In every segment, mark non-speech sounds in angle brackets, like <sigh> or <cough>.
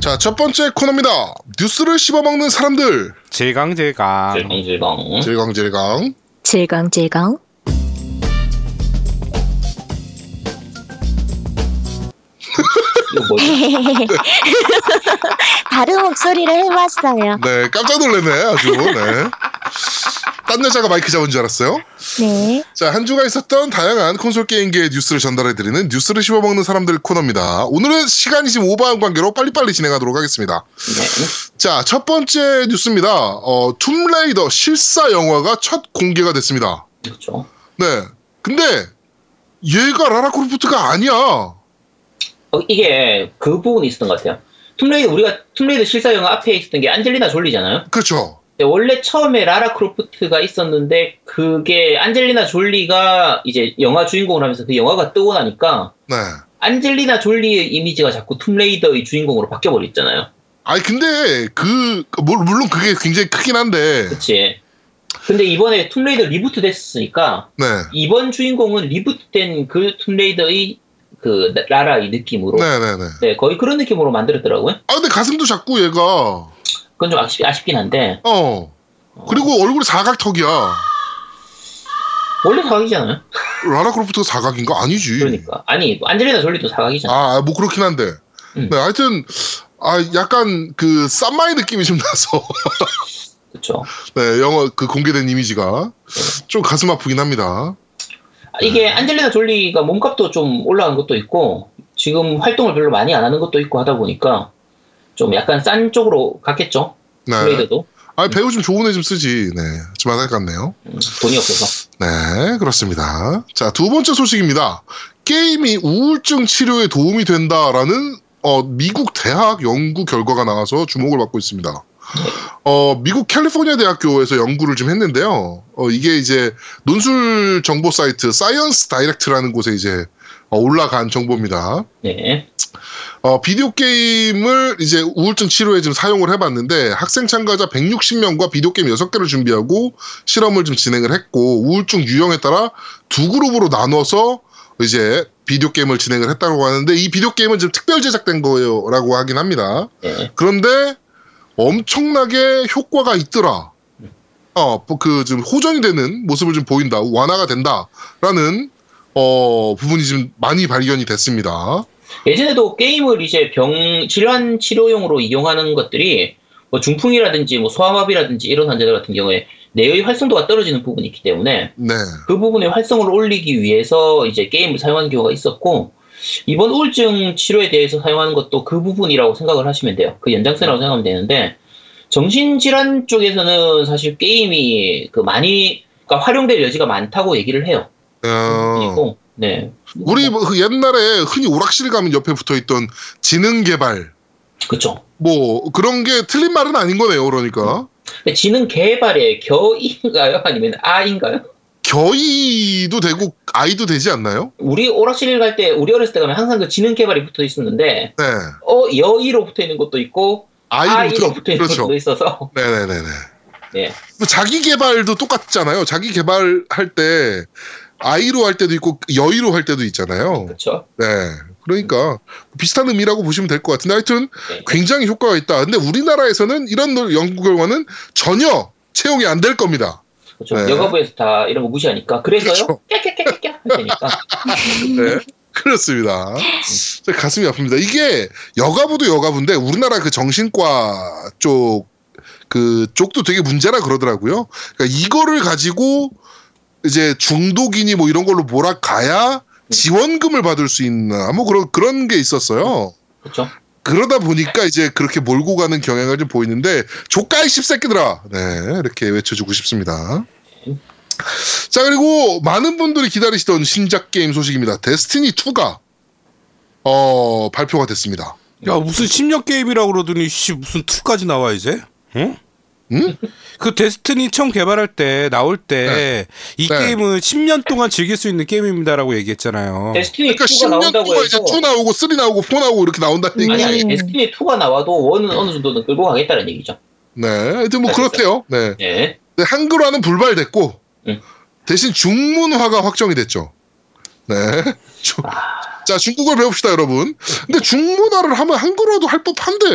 자, 첫 번째 코너입니다. 뉴스를 씹어먹는 사람들. 질강질강. 질겅질겅. 질강 질강. 이거 뭐지? <laughs> 다른 목소리를 해봤어요. 네, 깜짝 놀랐네, 아주. 네. 딴 여자가 마이크 잡은 줄 알았어요. 네. 자, 한 주가 있었던 다양한 콘솔 게임계의 뉴스를 전달해드리는 뉴스를 씹어먹는 사람들 코너입니다. 오늘은 시간이 지금 오버한 관계로 빨리빨리 진행하도록 하겠습니다. 네. 자, 첫 번째 뉴스입니다. 어, 툼레이더 실사 영화가 첫 공개가 됐습니다. 그렇죠. 네. 근데 얘가 라라 크로프트가 아니야. 어, 이게 그 부분이 있었던 것 같아요. 툼레이더 우리가 툼레이더 실사 영화 앞에 있었던 게 안젤리나 졸리잖아요. 그렇죠. 근데 원래 처음에 라라 크로프트가 있었는데 그게 안젤리나 졸리가 이제 영화 주인공을 하면서 그 영화가 뜨고 나니까 네. 안젤리나 졸리의 이미지가 자꾸 툼레이더의 주인공으로 바뀌어 버렸잖아요. 아니 근데 그 물- 물론 그게 굉장히 크긴 한데 그치? 근데 이번에 툼레이더 reboot 됐으니까 네. 이번 주인공은 reboot된 그 툼레이더의 그 라라의 느낌으로 네네네. 네, 거의 그런 느낌으로 만들었더라고요. 아 근데 가슴도 작고 얘가 그건 좀 아쉽, 아쉽긴 한데 어 그리고 얼굴이 사각턱이야. 원래 사각이잖아요. 라라 크로프트가 사각인가 아니지. 그러니까 아니 안젤리나 졸리도 사각이잖아. 아 뭐 그렇긴 한데. 음. 네 하여튼 아 약간 그 쌈마이 느낌이 좀 나서 <laughs> 그렇죠. 네 영어 그 공개된 이미지가 좀 가슴 아프긴 합니다. 이게 안젤리나 졸리가 몸값도 좀 올라간 것도 있고 지금 활동을 별로 많이 안 하는 것도 있고 하다 보니까 좀 약간 싼 쪽으로 갔겠죠. 네. 블레이드도 아 배우 좀 좋은 애 좀 쓰지. 네. 좆같네요. 음, 돈이 없어서. 네, 그렇습니다. 자, 두 번째 소식입니다. 게임이 우울증 치료에 도움이 된다라는 어, 미국 대학 연구 결과가 나와서 주목을 받고 있습니다. 어, 미국 캘리포니아 대학교에서 연구를 좀 했는데요. 어, 이게 이제 논문 정보 사이트 ScienceDirect라는 곳에 이제 어, 올라간 정보입니다. 네. 어, 비디오 게임을 이제 우울증 치료에 좀 사용을 해봤는데 학생 참가자 160명과 비디오 게임 6개를 준비하고 실험을 좀 진행을 했고 우울증 유형에 따라 두 그룹으로 나눠서 이제 비디오 게임을 진행을 했다고 하는데 이 비디오 게임은 좀 특별 제작된 거라고 하긴 합니다. 네. 그런데 엄청나게 효과가 있더라. 어, 그 좀 호전이 되는 모습을 좀 보인다, 완화가 된다 라는 어 부분이 좀 많이 발견이 됐습니다. 예전에도 게임을 이제 병 질환 치료용으로 이용하는 것들이 뭐 중풍이라든지 뭐 소아마비라든지 이런 환자들 같은 경우에 뇌의 활성도가 떨어지는 부분이 있기 때문에 네. 그 부분의 활성을 올리기 위해서 이제 게임을 사용하는 경우가 있었고 이번 우울증 치료에 대해서 사용하는 것도 그 부분이라고 생각을 하시면 돼요. 그 연장선이라고 생각하면 되는데 정신질환 쪽에서는 사실 게임이 그 많이 그러니까 활용될 여지가 많다고 얘기를 해요. 어, 그리고 네 우리 뭐그 옛날에 흔히 오락실 가면 옆에 붙어 있던 지능 개발 그렇죠. 뭐 그런 게 틀린 말은 아닌 거네요. 그러니까 지능 개발의 겨인가요? <laughs> 아니면 아인가요? 겨이도 되고 아이도 되지 않나요? 우리 오락실 갈 때 우리 어렸을 때 가면 항상 그 지능 개발이 붙어 있었는데 네. 어 여이로 붙어 있는 것도 있고 아이로 붙어 붙어 있는 그렇죠. 것도 있어서 네네네네. 네. 뭐 자기 개발도 똑같잖아요. 자기 개발할 때 아이로 할 때도 있고 여이로 할 때도 있잖아요. 그렇죠. 네. 그러니까 비슷한 의미라고 보시면 될 것 같은데 하여튼 네. 굉장히 효과가 있다. 근데 우리나라에서는 이런 연구 결과는 전혀 채용이 안 될 겁니다. 그렇죠. 네. 여가부에서 다 이런 거 무시하니까 그래서요. 그렇죠. <laughs> 네. 그렇습니다. 저 가슴이 아픕니다. 이게 여가부도 여가부인데 우리나라 그 정신과 쪽, 그 쪽도 되게 문제라 그러더라고요. 그러니까 이거를 가지고 이제 중독이니 뭐 이런 걸로 몰아가야 지원금을 받을 수 있나 뭐 그런 그런 게 있었어요. 그렇죠. 그러다 보니까 이제 그렇게 몰고 가는 경향을 좀 보이는데 조카이 씹새끼들아 네 이렇게 외쳐주고 싶습니다. 자 그리고 많은 분들이 기다리시던 신작 게임 소식입니다. 데스티니 2가 어 발표가 됐습니다. 야 무슨 심력 게임이라고 그러더니 씨 무슨 2까지 나와 이제? 응? 응? 그 데스티니 처음 개발할 때 나올 때이 네. 게임은 10년 동안 즐길 수 있는 게임입니다라고 얘기했잖아요. 데스티니 그러니까 2가 10년 나온다고 동안 이제 해서 2 나오고 3 나오고 4 나오고 이렇게 나온다는 얘기. 아니 아니 음. 데스티니 2가 나와도 원은 어느 정도는 끌고 가겠다는 얘기죠. 네, 하여튼 뭐 그렇대요. 네. 네. 네, 한글화는 불발됐고 응. 대신 중문화가 확정이 됐죠. 네. <laughs> 주- 자, 중국어를 배웁시다, 여러분. 근데 중문화를 하면 한글화도 할 법한데,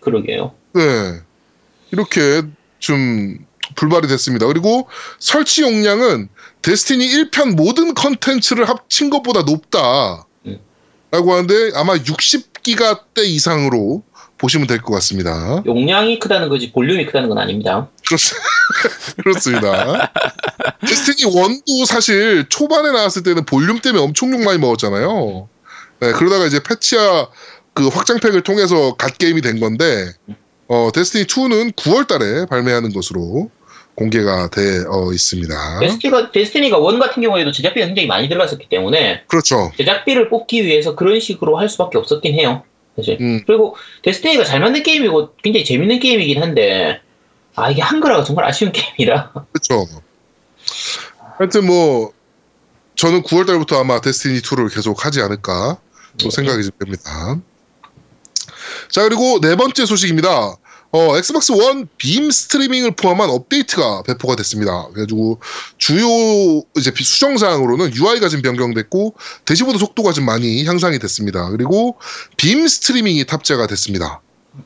그러게요. 네. 이렇게 좀 불발이 됐습니다. 그리고 설치 용량은 데스티니 1편 모든 컨텐츠를 합친 것보다 높다. 음. 라고 하는데 아마 60기가 대 이상으로 보시면 될 것 같습니다. 용량이 크다는 거지 볼륨이 크다는 건 아닙니다. 그렇- <laughs> 그렇습니다. 데스티니 1도 사실 초반에 나왔을 때는 볼륨 때문에 엄청 욕 많이 먹었잖아요. 네, 그러다가 이제 패치와 그 확장팩을 통해서 god 게임이 된 건데, 어, 데스티니 2는 9월 달에 발매하는 것으로 공개가 되어 있습니다. 데스티가, 데스티니가 one 같은 경우에도 제작비가 굉장히 많이 들어갔었기 때문에 그렇죠. 제작비를 뽑기 위해서 그런 식으로 할 수밖에 없었긴 해요. 사실. 음, 그리고 데스티니가 잘 만든 게임이고 굉장히 재밌는 게임이긴 한데 아 이게 한글화가 정말 아쉬운 <laughs> 게임이라 그렇죠. 하여튼 뭐, 저는 9월 달부터 아마 데스티니 2를 계속 하지 않을까 또 생각이 좀 됩니다. 자, 그리고 네 번째 소식입니다. 어, 엑스박스 원 빔 스트리밍을 포함한 업데이트가 배포가 됐습니다. 그래가지고 주요 이제 비- 수정사항으로는 UI가 좀 변경됐고 대시보드 속도가 좀 많이 향상이 됐습니다. 그리고 빔 스트리밍이 탑재가 됐습니다.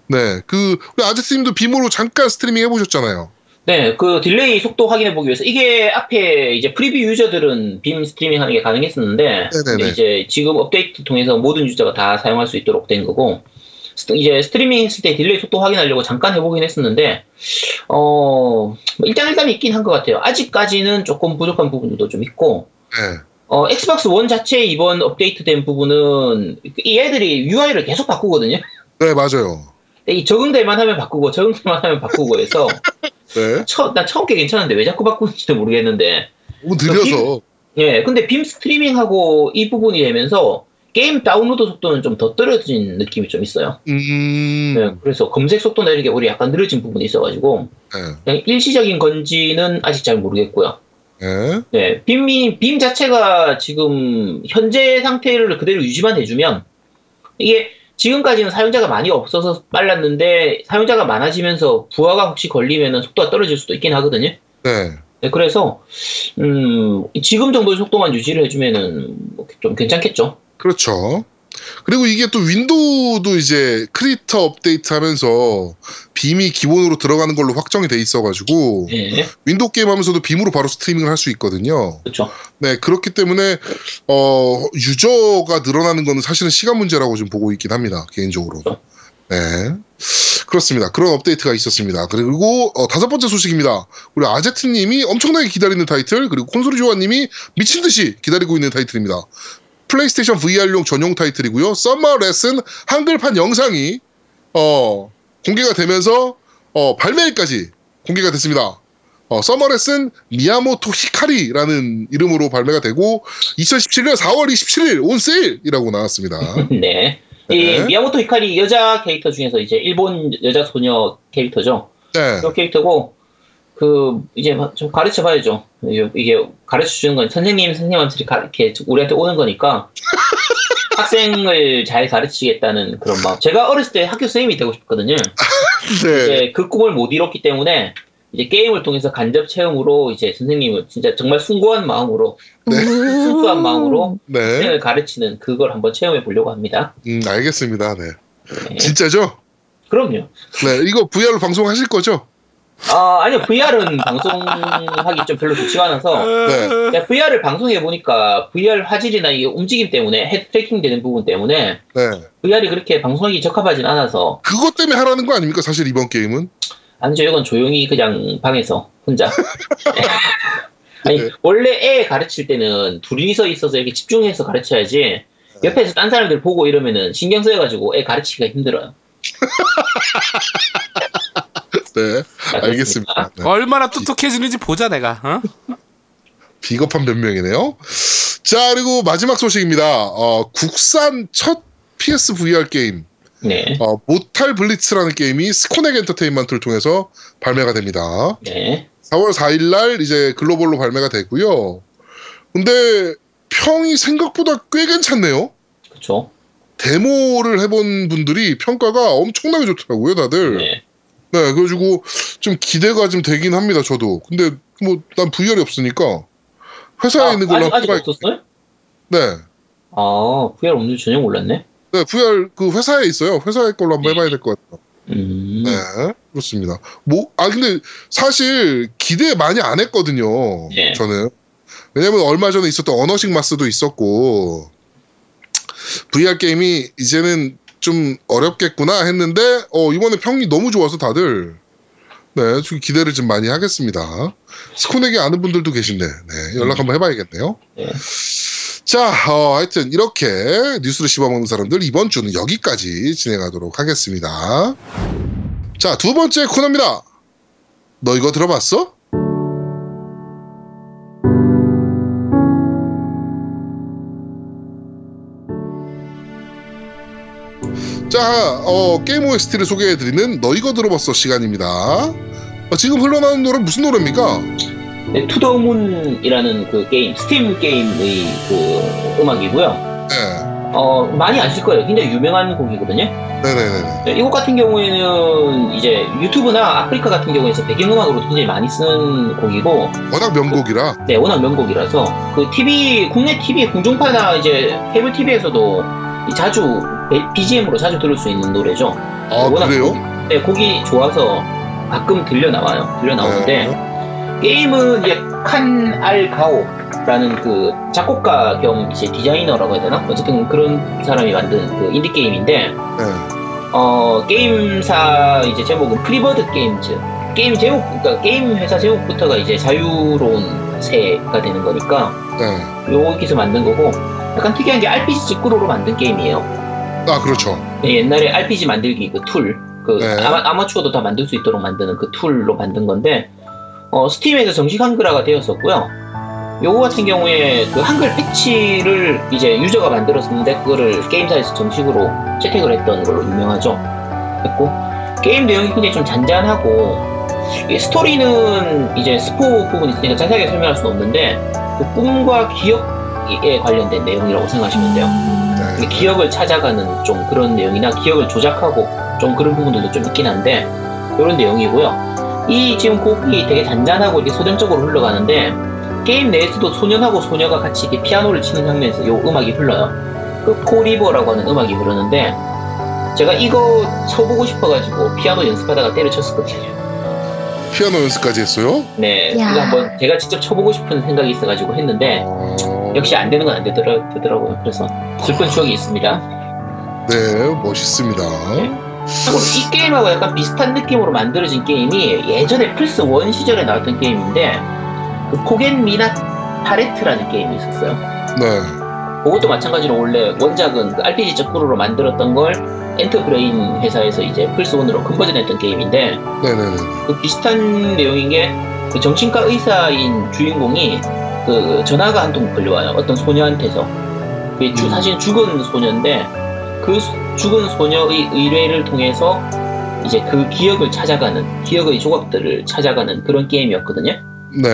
네, 그 우리 아제트님도 빔으로 잠깐 스트리밍 해보셨잖아요. 네, 그 delay 속도 확인해 보기 위해서 이게 앞에 이제 preview 유저들은 빔 스트리밍 하는 게 가능했었는데 네네네. 근데 이제 지금 업데이트 통해서 모든 유저가 다 사용할 수 있도록 된 거고 스- 이제 스트리밍 했을 때 delay 속도 확인하려고 잠깐 해보긴 했었는데 어 일단 일단 있긴 한 것 같아요. 아직까지는 조금 부족한 부분도 좀 있고 네, 어 엑스박스 원 자체 이번 업데이트된 부분은 이 애들이 UI를 계속 바꾸거든요. 네 맞아요. 이 적응될 만 하면 바꾸고 적응될 만 하면 바꾸고 해서 <laughs> 네, 처, 난 처음 게 괜찮은데 왜 자꾸 바꾸는지도 모르겠는데 너무 느려서 예 근데 빔 스트리밍하고 이 부분이 되면서 게임 다운로드 속도는 좀 더 떨어진 느낌이 좀 있어요 음, 네, 그래서 검색 속도 내는 게 우리 약간 느려진 부분이 있어가지고 네, 일시적인 건지는 아직 잘 모르겠고요 네, 네, 빔이 빔 자체가 지금 현재 상태를 그대로 유지만 해주면 이게 지금까지는 사용자가 많이 없어서 빨랐는데 사용자가 많아지면서 부하가 혹시 걸리면 속도가 떨어질 수도 있긴 하거든요. 네. 네, 그래서 음, 지금 정도의 속도만 유지를 해주면은 뭐좀 괜찮겠죠. 그렇죠. 그리고 이게 또 윈도우도 이제 Creators 업데이트 하면서 빔이 기본으로 들어가는 걸로 확정이 돼 있어가지고 네, 윈도우 게임 하면서도 빔으로 바로 스트리밍을 할 수 있거든요. 그렇죠. 네, 그렇기 때문에 어, 유저가 늘어나는 거는 사실은 시간 문제라고 좀 보고 있긴 합니다. 개인적으로. 그렇죠. 네. 그렇습니다. 그런 업데이트가 있었습니다. 그리고 어, 다섯 번째 소식입니다. 우리 아제트님이 엄청나게 기다리는 타이틀 그리고 콘솔이 조아님이 미친 듯이 기다리고 있는 타이틀입니다. 플레이스테이션 VR용 전용 타이틀이고요. Summer Lesson 한글판 영상이 어, 공개가 되면서 어, 발매일까지 공개가 됐습니다. 어, Summer Lesson 미야모토 히카리라는 이름으로 발매가 되고 2017년 4월 27일 on sale이라고 나왔습니다. <laughs> 네. 이 네. 미야모토 히카리 여자 캐릭터 중에서 이제 일본 여자 소녀 캐릭터죠. 네. 그 캐릭터고 그 이제 막좀 가르쳐 봐야죠. 이게- 가르쳐 주는 건 선생님 선생님한테 가- 이렇게 우리한테 오는 거니까 <laughs> 학생을 잘 가르치겠다는 그런 마음. 제가 어렸을 때 학교 선생님이 되고 싶거든요. <laughs> 네. 이제 그 꿈을 못 이뤘기 때문에 이제 게임을 통해서 간접 체험으로 이제 선생님을 진짜 정말 숭고한 마음으로 네. 순수한 마음으로 <laughs> 네. 학생을 가르치는 그걸 한번 체험해 보려고 합니다. 음, 알겠습니다. 네. 네. 진짜죠? 그럼요. 네. 이거 VR로 방송하실 거죠? 아 아니요 VR은 방송하기 좀 별로 좋지가 않아서 네. VR을 방송해 보니까 VR 화질이나 이 움직임 때문에 head tracking 되는 부분 때문에 네. VR이 그렇게 방송하기 적합하진 않아서 그것 때문에 하라는 거 아닙니까? 사실 이번 게임은. 아니죠 이건 조용히 그냥 방에서 혼자 <laughs> 아니 네. 원래 애 가르칠 때는 둘이서 있어서 이렇게 집중해서 가르쳐야지 옆에서 딴 사람들 보고 이러면은 신경 쓰여가지고 애 가르치기가 힘들어요. <laughs> 네. 자, 알겠습니다. 네. 얼마나 똑똑해지는지 보자 내가. 어? 비겁한 변명이네요. 자, 그리고 마지막 소식입니다. 어, 국산 첫 PS VR 게임, 네, 어, 모탈 블리츠라는 게임이 스코넥 엔터테인먼트를 통해서 발매가 됩니다. 네, 4월 4일 날 이제 글로벌로 발매가 되고요. 근데 평이 생각보다 꽤 괜찮네요. 그렇죠. 데모를 해본 분들이 평가가 엄청나게 좋더라고요, 다들. 네. 네, 그래가지고 좀 기대가 좀 되긴 합니다, 저도. 근데 뭐 난 VR이 없으니까 회사에 아, 있는 걸로 아직, 아직 없었어요? 네. 아, VR 없는 지 전혀 몰랐네. 네, VR 그 회사에 있어요. 회사의 걸로 한번 해봐야 될 것 같아요. 음. 네, 그렇습니다. 뭐, 아, 근데 사실 기대 많이 안 했거든요. 네. 저는. 왜냐면 얼마 전에 있었던 언어식 마스도 있었고, VR 게임이 이제는 좀 어렵겠구나 했는데, 어, 이번에 평이 너무 좋아서 다들, 네, 좀 기대를 좀 많이 하겠습니다. 스콘에게 아는 분들도 계신데, 네, 연락 한번 해봐야겠네요. 네. 자, 어, 하여튼 이렇게 뉴스를 씹어먹는 사람들 이번 주는 여기까지 진행하도록 하겠습니다. 자, 두 번째 코너입니다. 너 이거 들어봤어? 자, 어, 게임 OST를 소개해드리는 너 이거 들어봤어 시간입니다. 어, 지금 흘러나오는 노래 무슨 노래입니까? 네, To the Moon이라는 그 게임, 스팀 게임의 그 음악이고요. 네, 어, 많이 아실 거예요. 굉장히 유명한 곡이거든요. 네네네. 네, 이곡 같은 경우에는 이제 유튜브나 아프리카 같은 경우에서 배경음악으로 굉장히 많이 쓰는 곡이고, 워낙 명곡이라. 네, 워낙 명곡이라서 그 TV 국내 TV 공중파나 이제 케이블 TV에서도 자주 BGM으로 자주 들을 수 있는 노래죠. 아, 그래요? 곡이, 네, 곡이 좋아서 가끔 들려 나와요. 들려 나오는데 네. 게임은 이제 Kan R. Gao라는 그 작곡가 겸 이제 디자이너라고 해야 되나? 어쨌든 그런 사람이 만든 그 인디 게임인데 네. 어 게임사 이제 제목은 Freebird Games. 게임 제목 그러니까 게임 회사 제목부터가 이제 자유로운 새가 되는 거니까 네. 여기서 만든 거고 약간 특이한 게 RPG 쯔꾸르로 만든 게임이에요. 아, 그렇죠. 네, 옛날에 RPG 만들기 그 tool, 그 네. 아마, 아마추어도 다 만들 수 있도록 만드는 그 tool로 만든 건데, 어, 스팀에서 정식 한글화가 되었었고요. 요거 같은 경우에 그 한글 패치를 이제 유저가 만들었는데 그거를 게임사에서 정식으로 채택을 했던 걸로 유명하죠. 했고 게임 내용이 굉장히 좀 잔잔하고 이 스토리는 이제 스포 부분이 있으니까 자세하게 설명할 수는 없는데 그 꿈과 기억 에 관련된 내용이라고 생각하시면 돼요. 네. 근데 기억을 찾아가는 좀 그런 내용이나 기억을 조작하고 좀 그런 부분들도 좀 있긴 한데 이런 내용이고요. 이 지금 곡이 되게 잔잔하고 이렇게 소전적으로 흘러가는데 게임 내에서도 소년하고 소녀가 같이 이렇게 피아노를 치는 장면에서 이 음악이 흘러요. 그 포리버라고 하는 음악이 흐르는데 제가 이거 쳐보고 싶어가지고 피아노 연습하다가 때려쳤었거든요. 피아노 연습까지 했어요? 네, 야. 이거 한번 제가 직접 쳐보고 싶은 생각이 있어가지고 했는데 어... 역시 안 되는 건 안 되더라, 되더라고요. 그래서 슬픈 추억이 있습니다. 네, 멋있습니다. 참고로 이 게임하고 약간 비슷한 느낌으로 만들어진 게임이 예전에 플스 1 시절에 나왔던 게임인데 그 Forget Me Not Palette라는 게임이 있었어요. 네. 그것도 마찬가지로 원래 원작은 그 RPG 쯔꾸르로 만들었던 걸 엔터브레인 회사에서 이제 플스 1으로 conversion했던 게임인데 네네네. 그 비슷한 내용인 게 그 정신과 의사인 주인공이 그 전화가 한 통 걸려와요. 어떤 소녀한테서. 그게 주- 음. 사실 죽은 소녀인데 그 수- 죽은 소녀의 의뢰를 통해서 이제 그 기억을 찾아가는 기억의 조각들을 찾아가는 그런 게임이었거든요. 네.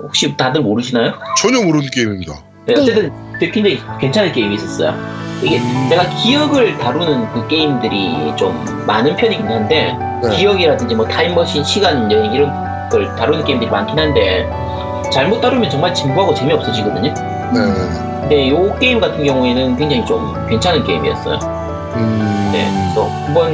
혹시 다들 모르시나요? 전혀 모르는 게임입니다. 네, 어쨌든 되게 굉장히 괜찮은 게임이 있었어요. 이게 제가 기억을 다루는 그 게임들이 좀 많은 편이긴 한데 네. 기억이라든지 뭐 타임머신, 시간 여행 이런 걸 다루는 게임들이 많긴 한데 잘못 다루면 정말 진부하고 재미없어지거든요. 네네네. 근데 요 게임 같은 경우에는 굉장히 좀 괜찮은 게임이었어요. 음. 네, 그래서 한번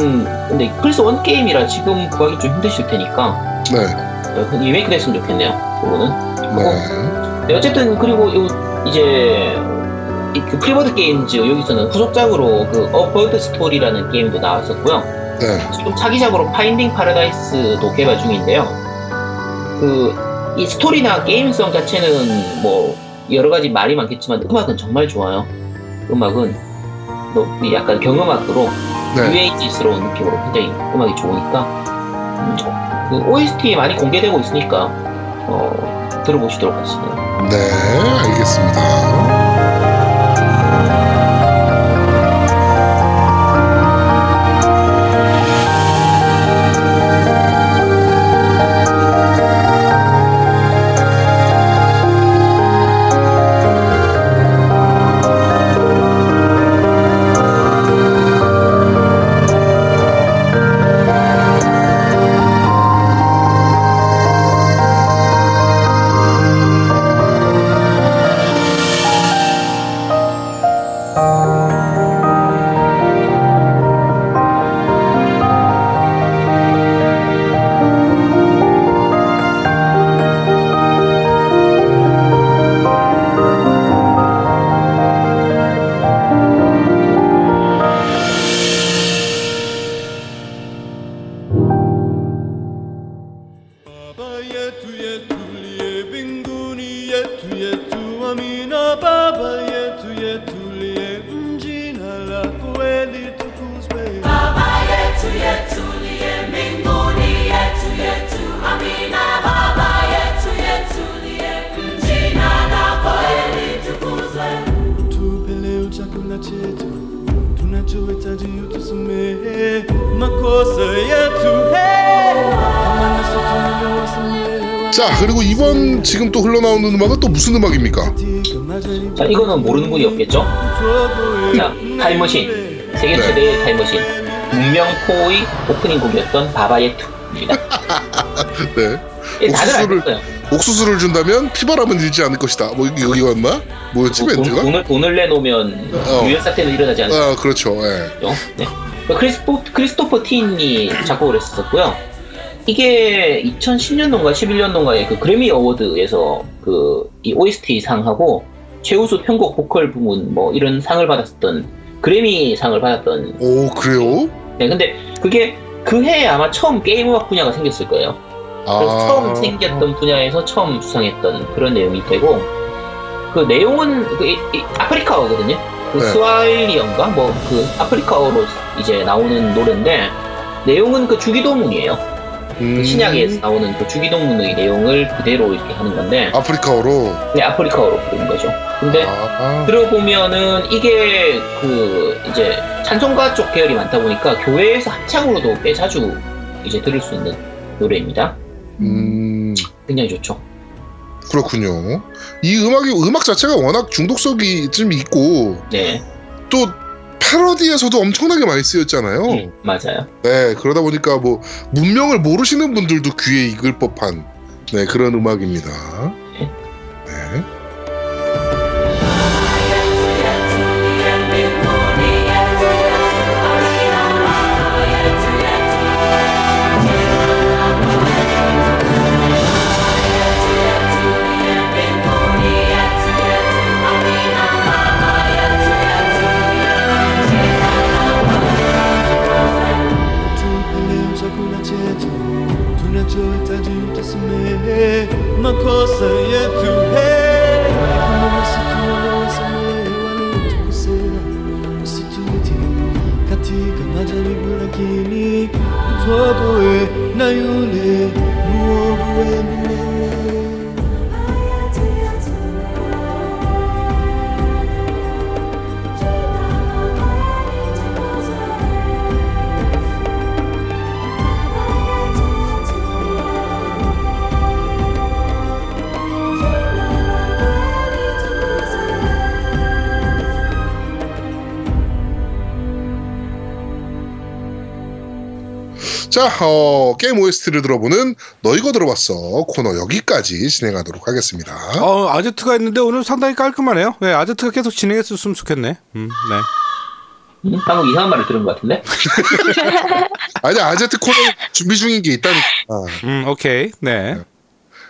근데 플스 1 게임이라 지금 구하기 좀 힘드실 테니까 네. 어, 리메이크 됐으면 좋겠네요. 그거는. 네. 네, 어쨌든 그리고 요 이제 이그 Freebird Games 여기서는 후속작으로 그 A Bird Story라는 게임도 나왔었고요. 네. 지금 차기작으로 Finding Paradise도 개발 중인데요. 그 이 스토리나 게임성 자체는 뭐 여러 가지 말이 많겠지만 음악은 정말 좋아요. 음악은 뭐 약간 경음악으로 네. 뉴에이지스러운 느낌으로 굉장히 음악이 좋으니까 음, 그 OST 많이 공개되고 있으니까 어, 들어보시도록 하시네요. 네. 알겠습니다. Yetu hey. kama nasi tumewasamehe 자 그리고 이번 지금 또 흘러나오는 음악은 또 무슨 음악입니까? 자, 이거는 모르는 분이 없겠죠? 자, 타임머신. 세계 네. 최대의 타임머신. 문명포의 오프닝 곡이었던 바바예투입니다. <laughs> 네. 예, 다들 알고 옥수수를- 있어요. 옥수수를 준다면 피바람은 일지 않을 것이다. 뭐 이거 이거였나? 뭐였지 돈, 멘트가? 돈을, 돈을 내놓으면 어. 유혈 사태는 일어나지 않죠. 아 그렇죠. 예. 네. 크리스토, 크리스토퍼 틴이 작곡을 했었고요. 이게 2010년도인가 11년도인가에 그 그래미 어워드에서 그 이 OST 상하고 최우수 편곡 보컬 부문 뭐 이런 상을 받았었던 그래미 상을 받았던 오 그래요? 네 근데 그게 그 해에 아마 처음 게임 음악 분야가 생겼을 거예요. 그래서 아. 처음 생겼던 분야에서 처음 수상했던 그런 내용이 되고 그 내용은 그 이- 이 아프리카어거든요. 그 네. 스와일리언가 뭐 그 아프리카어로 이제 나오는 노래인데 내용은 그 주기도문이에요. 음, 그 신약에서 나오는 그 주기도문의 내용을 그대로 이렇게 하는 건데 아프리카어로. 네, 아프리카어로 부르는 거죠. 근데 아, 들어보면은 이게 그 이제 찬송가 쪽 계열이 많다 보니까 교회에서 합창으로도 꽤 자주 이제 들을 수 있는 노래입니다. 음 굉장히 좋죠. 그렇군요. 이 음악이 음악 자체가 워낙 중독성이 좀 있고 네, 또 패러디에서도 엄청나게 많이 쓰였잖아요. 음, 맞아요. 네 그러다 보니까 뭐 문명을 모르시는 분들도 귀에 익을 법한 네 그런 음악입니다. 자, 어, 게임 OST를 들어보는 너 이거 들어봤어 코너 여기까지 진행하도록 하겠습니다. 어, 아제트가 있는데 오늘 상당히 깔끔하네요. 네, 아제트가 계속 진행했었으면 좋겠네. 음, 네. 음, 방금 이상한 말을 들은 것 같은데? <laughs> 아니 아제트 코너 준비 중인 게 있다니까. 음, 오케이. 네.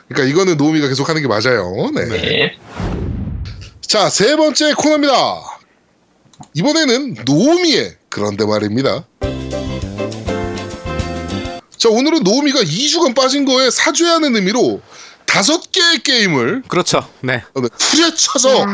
그러니까 이거는 노우미가 계속 하는 게 맞아요. 네. 네. 자, 세 번째 코너입니다. 이번에는 노우미의 그런데 말입니다. 자, 오늘은 노우미가 2주간 빠진 거에 사죄하는 의미로 다섯 개의 게임을 그렇죠. 네. 어, 네, 후려쳐서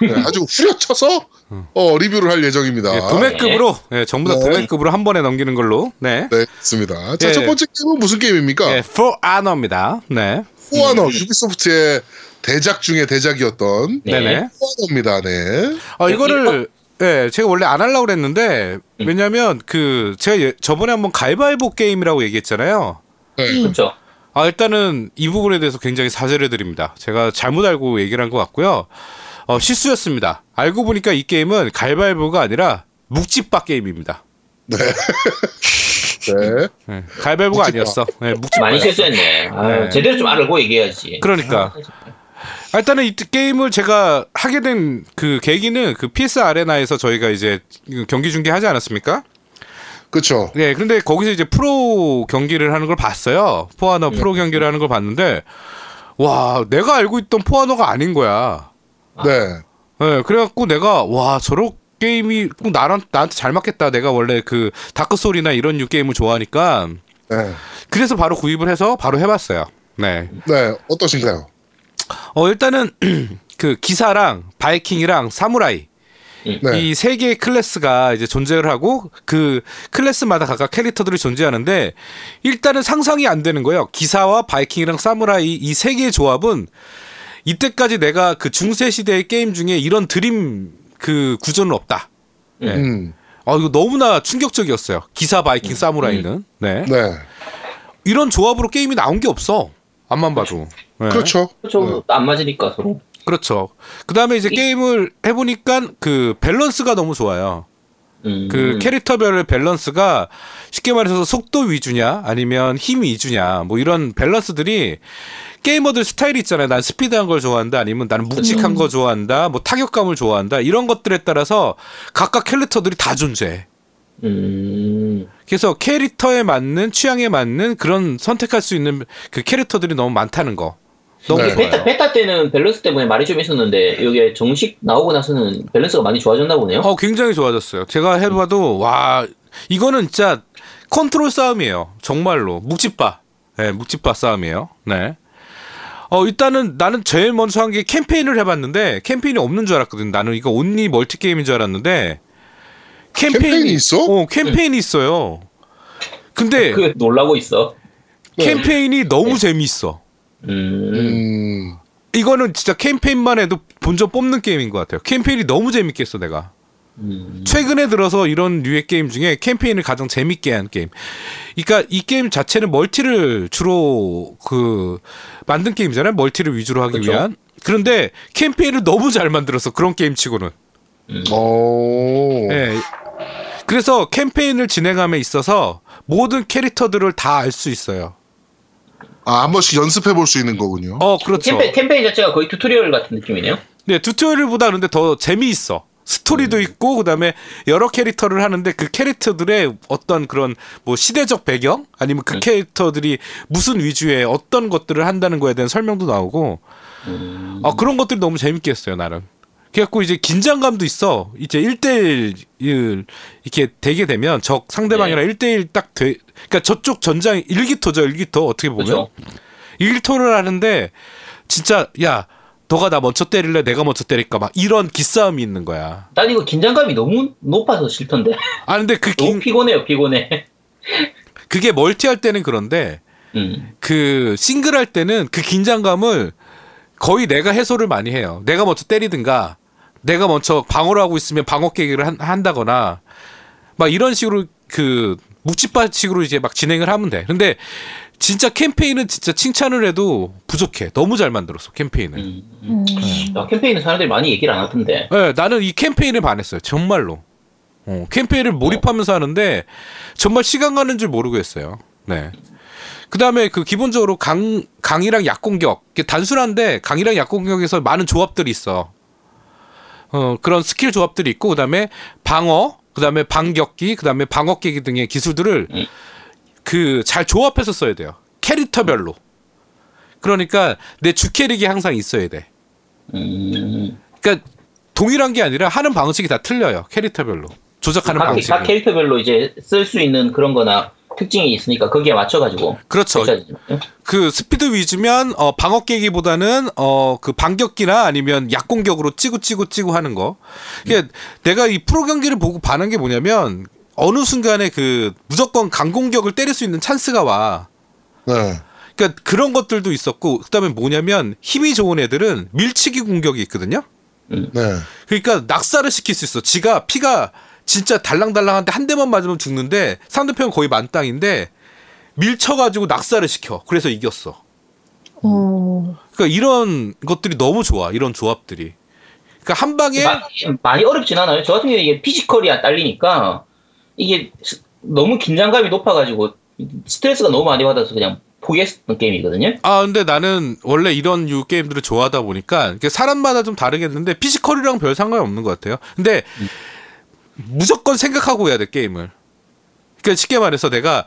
네, 아주 후려쳐서 어, 리뷰를 할 예정입니다. 예, 도매급으로, 예, 전부 다 네. 도매급으로 한 번에 넘기는 걸로. 네. 네, 있습니다. 자, 예. 첫 번째 게임은 무슨 게임입니까? 예, For Honor입니다. 네. 포아너 유비소프트의 대작 중에 대작이었던 네. 네네. 포아너입니다. 네. 어, 이거를 예, 제가 원래 안 하려고 그랬는데 왜냐면 그 제가 예- 저번에 한번 가위바위보 게임이라고 얘기했잖아요. 네. 그렇죠. 아, 일단은 이 부분에 대해서 굉장히 사죄를 드립니다. 제가 잘못 알고 얘기를 한 것 같고요. 어, 실수였습니다. 알고 보니까 이 게임은 가위바위보가 아니라 묵집밥 게임입니다. 네. <laughs> 네. 예, 가위바위보가 묵집밥. 아니었어. 예, 묵집밥. 많이 실수했네. 아유, 네. 제대로 좀 알고 얘기해야지. 그러니까. 아, 일단은 이 게임을 제가 하게 된 그 계기는 그 PS 아레나에서 저희가 이제 경기 중계하지 않았습니까? 그렇죠. 네, 그런데 거기서 이제 프로 경기를 하는 걸 봤어요. For Honor 프로 경기를 하는 걸 봤는데, 와, 내가 알고 있던 For Honor가 아닌 거야. 네. 네, 그래 갖고 내가, 와, 저런 게임이 꼭 나랑, 나한테 잘 맞겠다. 내가 원래 그 Dark Souls나 이런 류 게임을 좋아하니까. 네. 그래서 바로 구입을 해서 바로 해봤어요. 네. 네. 어떠신가요? 어, 일단은 <clears throat> 그 기사랑 바이킹이랑 사무라이. 네. 이세 개의 클래스가 이제 존재를 하고 그 클래스마다 각각 캐릭터들이 존재하는데 일단은 상상이 안 되는 거예요. 기사와 바이킹이랑 사무라이 이 세 개의 조합은 이때까지 내가 그 중세 시대의 게임 중에 이런 드림 그 구조는 없다. 네. 음. 어 이거 너무나 충격적이었어요. 기사 바이킹 사무라이는. 네. 네. 이런 조합으로 게임이 나온 게 없어. 앞만 봐도. 네. 그렇죠. 그렇죠. 안 맞으니까 서로. 그렇죠. 그 다음에 이제 게임을 해보니까 그 밸런스가 너무 좋아요. 음. 그 캐릭터별의 밸런스가 쉽게 말해서 속도 위주냐 아니면 힘 위주냐 뭐 이런 밸런스들이 게이머들 스타일이 있잖아요. 난 스피드한 걸 좋아한다 아니면 나는 묵직한 거 좋아한다 뭐 타격감을 좋아한다 이런 것들에 따라서 각각 캐릭터들이 다 존재해. 음. 그래서 캐릭터에 맞는 취향에 맞는 그런 선택할 수 있는 그 캐릭터들이 너무 많다는 거. 너무 네. 좋아요. 베타, 베타 때는 밸런스 때문에 말이 좀 있었는데 여기 정식 나오고 나서는 밸런스가 많이 좋아졌나 보네요. 어, 굉장히 좋아졌어요. 제가 해봐도, 와, 이거는 진짜 컨트롤 싸움이에요. 정말로. 묵찌빠. 네, 묵찌빠 싸움이에요. 네. 어, 일단은 나는 제일 먼저 한 게 캠페인을 해봤는데, 캠페인이 없는 줄 알았거든. 나는 이거 only 멀티 게임인 줄 알았는데, 캠페인이 있어? 어, 캠페인이 있어요. 근데 그 놀라고 있어. 캠페인이 너무 재미있어. 음. 음. 이거는 진짜 캠페인만 해도 본전 뽑는 게임인 것 같아요. 캠페인이 너무 재밌게 했어, 내가. 음. 최근에 들어서 이런 류의 게임 중에 캠페인을 가장 재밌게 한 게임. 그러니까 이 게임 자체는 멀티를 주로 그 만든 게임이잖아요. 멀티를 위주로 하기 그쵸. 위한. 그런데 캠페인을 너무 잘 만들었어. 그런 게임 치고는. 어. 예. 그래서 캠페인을 진행함에 있어서 모든 캐릭터들을 다 알 수 있어요. 아, 한 번씩 연습해 볼 수 있는 거군요. 어, 그렇죠. 캠페, 캠페인 자체가 거의 tutorial 같은 느낌이네요. 네, tutorial보다 근데 더 재미있어. 스토리도 있고 그다음에 여러 캐릭터를 하는데 그 캐릭터들의 어떤 그런 뭐 시대적 배경 아니면 그 캐릭터들이 무슨 위주의 어떤 것들을 한다는 거에 대한 설명도 나오고 아 그런 것들이 너무 재밌게 했어요 나는 그래갖고 이제 긴장감도 있어 이제 1대1 이렇게 되게 되면 적 상대방이랑 1대1 딱 돼 그러니까 저쪽 전장 일기토죠 일기토 어떻게 보면 그렇죠. 일토를 하는데 진짜 야 너가 나 먼저 때릴래 내가 먼저 때릴까 막 이런 기싸움이 있는 거야. 난 이거 긴장감이 너무 높아서 싫던데. 아 근데 그 너무 긴, 피곤해요, 피곤해. 그게 멀티 할 때는 그런데 음. 그 싱글 할 때는 그 긴장감을 거의 내가 해소를 많이 해요. 내가 먼저 때리든가 내가 먼저 방어를 하고 있으면 방어 깨기를 한, 한다거나 막 이런 식으로 그 묵찌빠식으로 이제 막 진행을 하면 돼. 근데 진짜 캠페인은 진짜 칭찬을 해도 부족해. 너무 잘 만들었어 캠페인을. 음. 음. 야, 캠페인은 사람들이 많이 얘기를 안 하던데. 네, 나는 이 캠페인에 반했어요. 정말로. 어, 캠페인을 몰입하면서 하는데 정말 시간 가는 줄 모르고 했어요. 네. 그 다음에 그 기본적으로 강, 강이랑 약 공격. 이게 단순한데 강이랑 약 공격에서 많은 조합들이 있어. 어, 그런 스킬 조합들이 있고, 그 다음에 방어, 그 다음에 반격기, 그 다음에 방어깨기 등의 기술들을 음. 그잘 조합해서 써야 돼요. 캐릭터별로. 그러니까 내 주캐릭이 항상 있어야 돼. 음. 그러니까 동일한 게 아니라 하는 방식이 다 틀려요. 캐릭터별로. 조작하는 각, 방식이. 각 캐릭터별로 이제 쓸 수 있는 그런 거나 특징이 있으니까 거기에 맞춰가지고. 그렇죠. 했어야죠. 그 스피드 위주면 어 방어 깨기보다는 어 그 반격기나 아니면 약공격으로 찌고 찌고 찌고 하는 거. 이게 내가 이 프로 경기를 보고 반한 게 뭐냐면 어느 순간에 그 무조건 강공격을 때릴 수 있는 찬스가 와. 네. 그러니까 그런 것들도 있었고 그다음에 뭐냐면 힘이 좋은 애들은 밀치기 공격이 있거든요. 네. 그러니까 낙사를 시킬 수 있어. 지가 피가 진짜 달랑달랑한데 한 대만 맞으면 죽는데 상대편은 거의 만땅인데 밀쳐가지고 낙사를 시켜. 그래서 이겼어. 오. 그러니까 이런 것들이 너무 좋아. 이런 조합들이. 그러니까 한 방에 마- 많이 어렵진 않아요. 저 같은 경우에 이게 피지컬이 안 딸리니까 이게 스- 너무 긴장감이 높아가지고 스트레스가 너무 많이 받아서 그냥 포기했던 게임이거든요. 아 근데 나는 원래 이런 유 게임들을 좋아하다 보니까 사람마다 좀 다르겠는데 피지컬이랑 별 상관이 없는 것 같아요. 근데 무조건 생각하고 해야 돼 게임을. 그러니까 쉽게 말해서 내가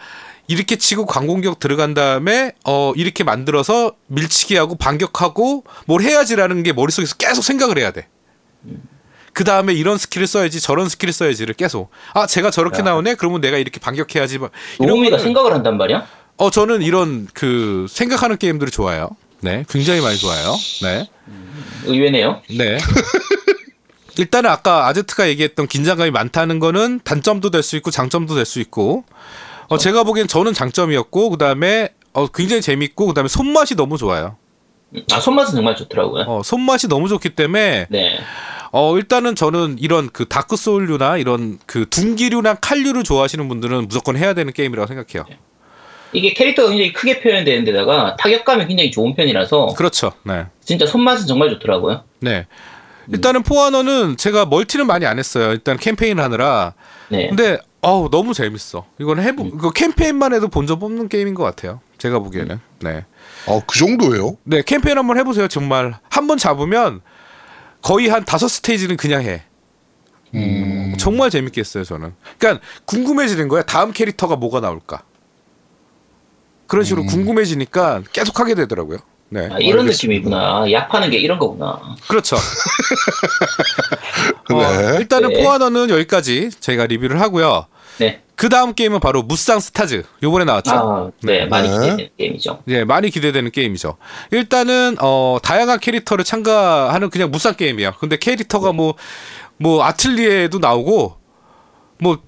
이렇게 치고 강공격 들어간 다음에 어 이렇게 만들어서 밀치기 하고 반격하고 뭘 해야지라는 게 머릿속에서 계속 생각을 해야 돼. 그 다음에 이런 스킬을 써야지 저런 스킬을 써야지를 계속 아 제가 저렇게 야. 나오네 그러면 내가 이렇게 반격해야지 노우미가 생각을 한단 말이야. 어 저는 이런 그 생각하는 게임들을 좋아해요. 네, 굉장히 많이 좋아해요. 네, 의외네요. 네. <laughs> 일단은 아까 아제트가 얘기했던 긴장감이 많다는 거는 단점도 될 수 있고 장점도 될 수 있고. 어 제가 보기엔 저는 장점이었고 그 다음에 어 굉장히 재밌고 그 다음에 손맛이 너무 좋아요. 아 손맛은 정말 좋더라고요. 어 손맛이 너무 좋기 때문에 네. 어 일단은 저는 이런 그 다크 소울류나 이런 그 둔기류나 칼류를 좋아하시는 분들은 무조건 해야 되는 게임이라고 생각해요. 이게 캐릭터가 굉장히 크게 표현되는 데다가 타격감이 굉장히 좋은 편이라서 그렇죠. 네. 진짜 손맛은 정말 좋더라고요. 네. 일단은 포아너는 제가 멀티는 많이 안 했어요. 일단 캠페인 하느라. 네. 근데 어우 너무 재밌어. 이건 해보 그 캠페인만 해도 본전 뽑는 게임인 것 같아요. 제가 보기에는. 네. 어, 그 정도예요? 네 캠페인 한번 해보세요. 정말 한 번 잡으면 거의 한 다섯 스테이지는 그냥 해. 음. 정말 재밌게 했어요 저는. 그러니까 궁금해지는 거야. 다음 캐릭터가 뭐가 나올까. 그런 식으로 음. 궁금해지니까 계속 하게 되더라고요. 네. 아, 이런 알겠습니다. 느낌이구나. 약 파는 게 이런 거구나. 그렇죠. <laughs> 어, 네. 일단은 네. 포아너는 여기까지 저희가 리뷰를 하고요. 네. 그 다음 게임은 바로 무쌍 스타즈. 요번에 나왔죠. 아, 네. 많이 네. 기대되는 게임이죠. 예, 많이 기대되는 게임이죠. 일단은 어 다양한 캐릭터를 참가하는 그냥 무쌍 게임이야. 근데 캐릭터가 뭐뭐 아틀리에도 나오고 뭐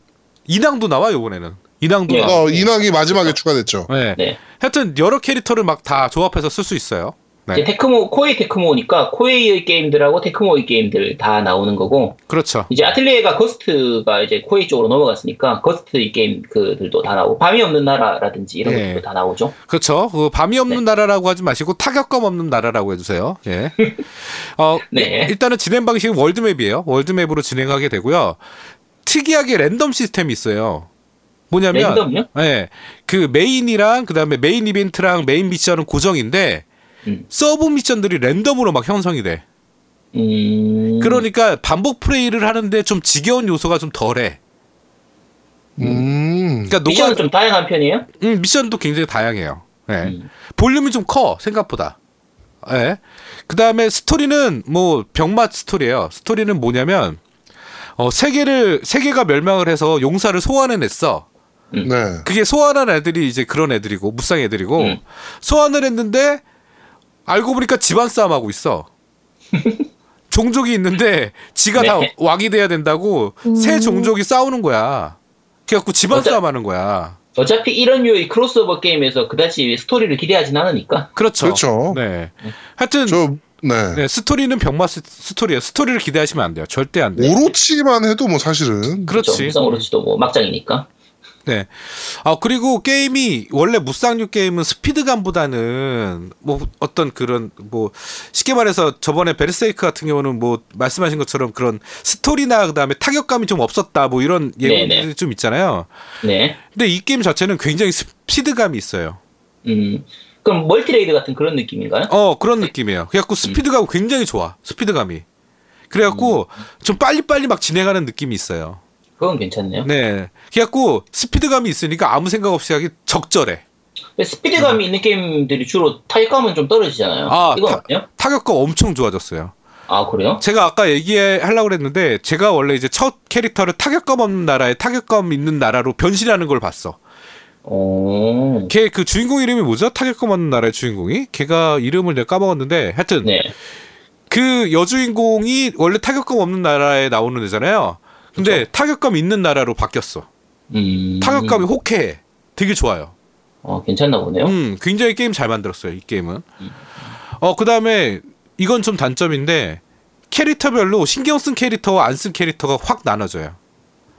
인왕도 나와 요번에는. 인왕도 네. 나와. 어, 인왕이 마지막에 추가됐죠. 네. 네. 하여튼 여러 캐릭터를 막 다 조합해서 쓸 수 있어요. 이제 네. 테크모, 코에이 테크모니까 코에이의 게임들하고 테크모의 게임들 다 나오는 거고, 그렇죠. 이제 아틀리에가 거스트가 이제 코에이 쪽으로 넘어갔으니까 거스트의 게임 그들도 다 나오고, 밤이 없는 나라라든지 이런 네. 것들도 다 나오죠. 그렇죠. 그 밤이 없는 나라라고 하지 마시고 타격감 없는 나라라고 해주세요. 예. <laughs> 어, 네. 일- 일단은 진행 방식은 world map이에요. world map으로 진행하게 되고요. 특이하게 랜덤 시스템이 있어요. 뭐냐면, 랜덤요? 예, 그 메인이랑 그 다음에 메인 이벤트랑 메인 미션은 고정인데 음. sub mission들이 랜덤으로 막 형성이 돼. 음. 그러니까 반복 플레이를 하는데 좀 지겨운 요소가 좀 덜해. 음. 그러니까 미션은 좀 다양한 편이에요? 음, 미션도 굉장히 다양해요. 예. 음. 볼륨이 좀 커 생각보다. 예. 그 다음에 스토리는 뭐 병맛 스토리예요. 스토리는 뭐냐면 어 세계를 세계가 멸망을 해서 용사를 소환해냈어. 네. 그게 소환한 애들이 이제 그런 애들이고 무쌍 애들이고 음. 소환을 했는데 알고 보니까 집안 싸움 하고 있어. <laughs> 종족이 있는데 지가 다 네. 왕이 돼야 된다고 새 종족이 싸우는 거야. 그래갖고 집안 어차- 싸움 하는 거야. 어차피 이런 류의 크로스오버 게임에서 그다지 스토리를 기대하진 않으니까. 그렇죠. 그렇죠. 네. 하여튼 저, 네. 네, 스토리는 병맛 스- 스토리예요. 스토리를 기대하시면 안 돼요. 절대 안 돼요. 오로치만 해도 뭐 사실은. 그렇지. 무쌍으로치도 뭐 막장이니까. 네. 아 그리고 게임이 원래 무쌍류 게임은 스피드감보다는 뭐 어떤 그런 뭐 쉽게 말해서 저번에 베르세르크 같은 경우는 뭐 말씀하신 것처럼 그런 스토리나 그다음에 타격감이 좀 없었다 뭐 이런 얘기들이 네네. 좀 있잖아요. 네. 근데 이 게임 자체는 굉장히 스피드감이 있어요. 음. 그럼 Multi Raid 같은 그런 느낌인가요? 어 그런 느낌이에요. 그래갖고 스피드감 굉장히 좋아. 스피드감이. 그래갖고 좀 빨리빨리 막 진행하는 느낌이 있어요. 그건 괜찮네요. 네. 그래갖고 스피드감이 있으니까 아무 생각 없이 하기 적절해. 스피드감이 있는 게임들이 주로 타격감은 좀 떨어지잖아요. 아, 이건 타-? 타격감 엄청 좋아졌어요. 아, 그래요? 제가 아까 얘기하려고 그랬는데 제가 원래 이제 첫 캐릭터를 타격감 없는 나라에 타격감 있는 나라로 변신하는 걸 봤어. 오. 걔그 주인공 이름이 뭐죠? 타격감 없는 나라의 주인공이? 걔가 이름을 내가 까먹었는데 하여튼 네. 그 여주인공이 원래 타격감 없는 나라에 나오는 애잖아요. 근데 타격감 있는 나라로 바뀌었어. 음. 타격감이 호쾌해. 되게 좋아요. 어, 괜찮나 보네요. 음, 굉장히 게임 잘 만들었어요, 이 게임은. 어, 그 다음에 이건 좀 단점인데 캐릭터별로 신경 쓴 캐릭터와 안 쓴 캐릭터가 확 나눠져요.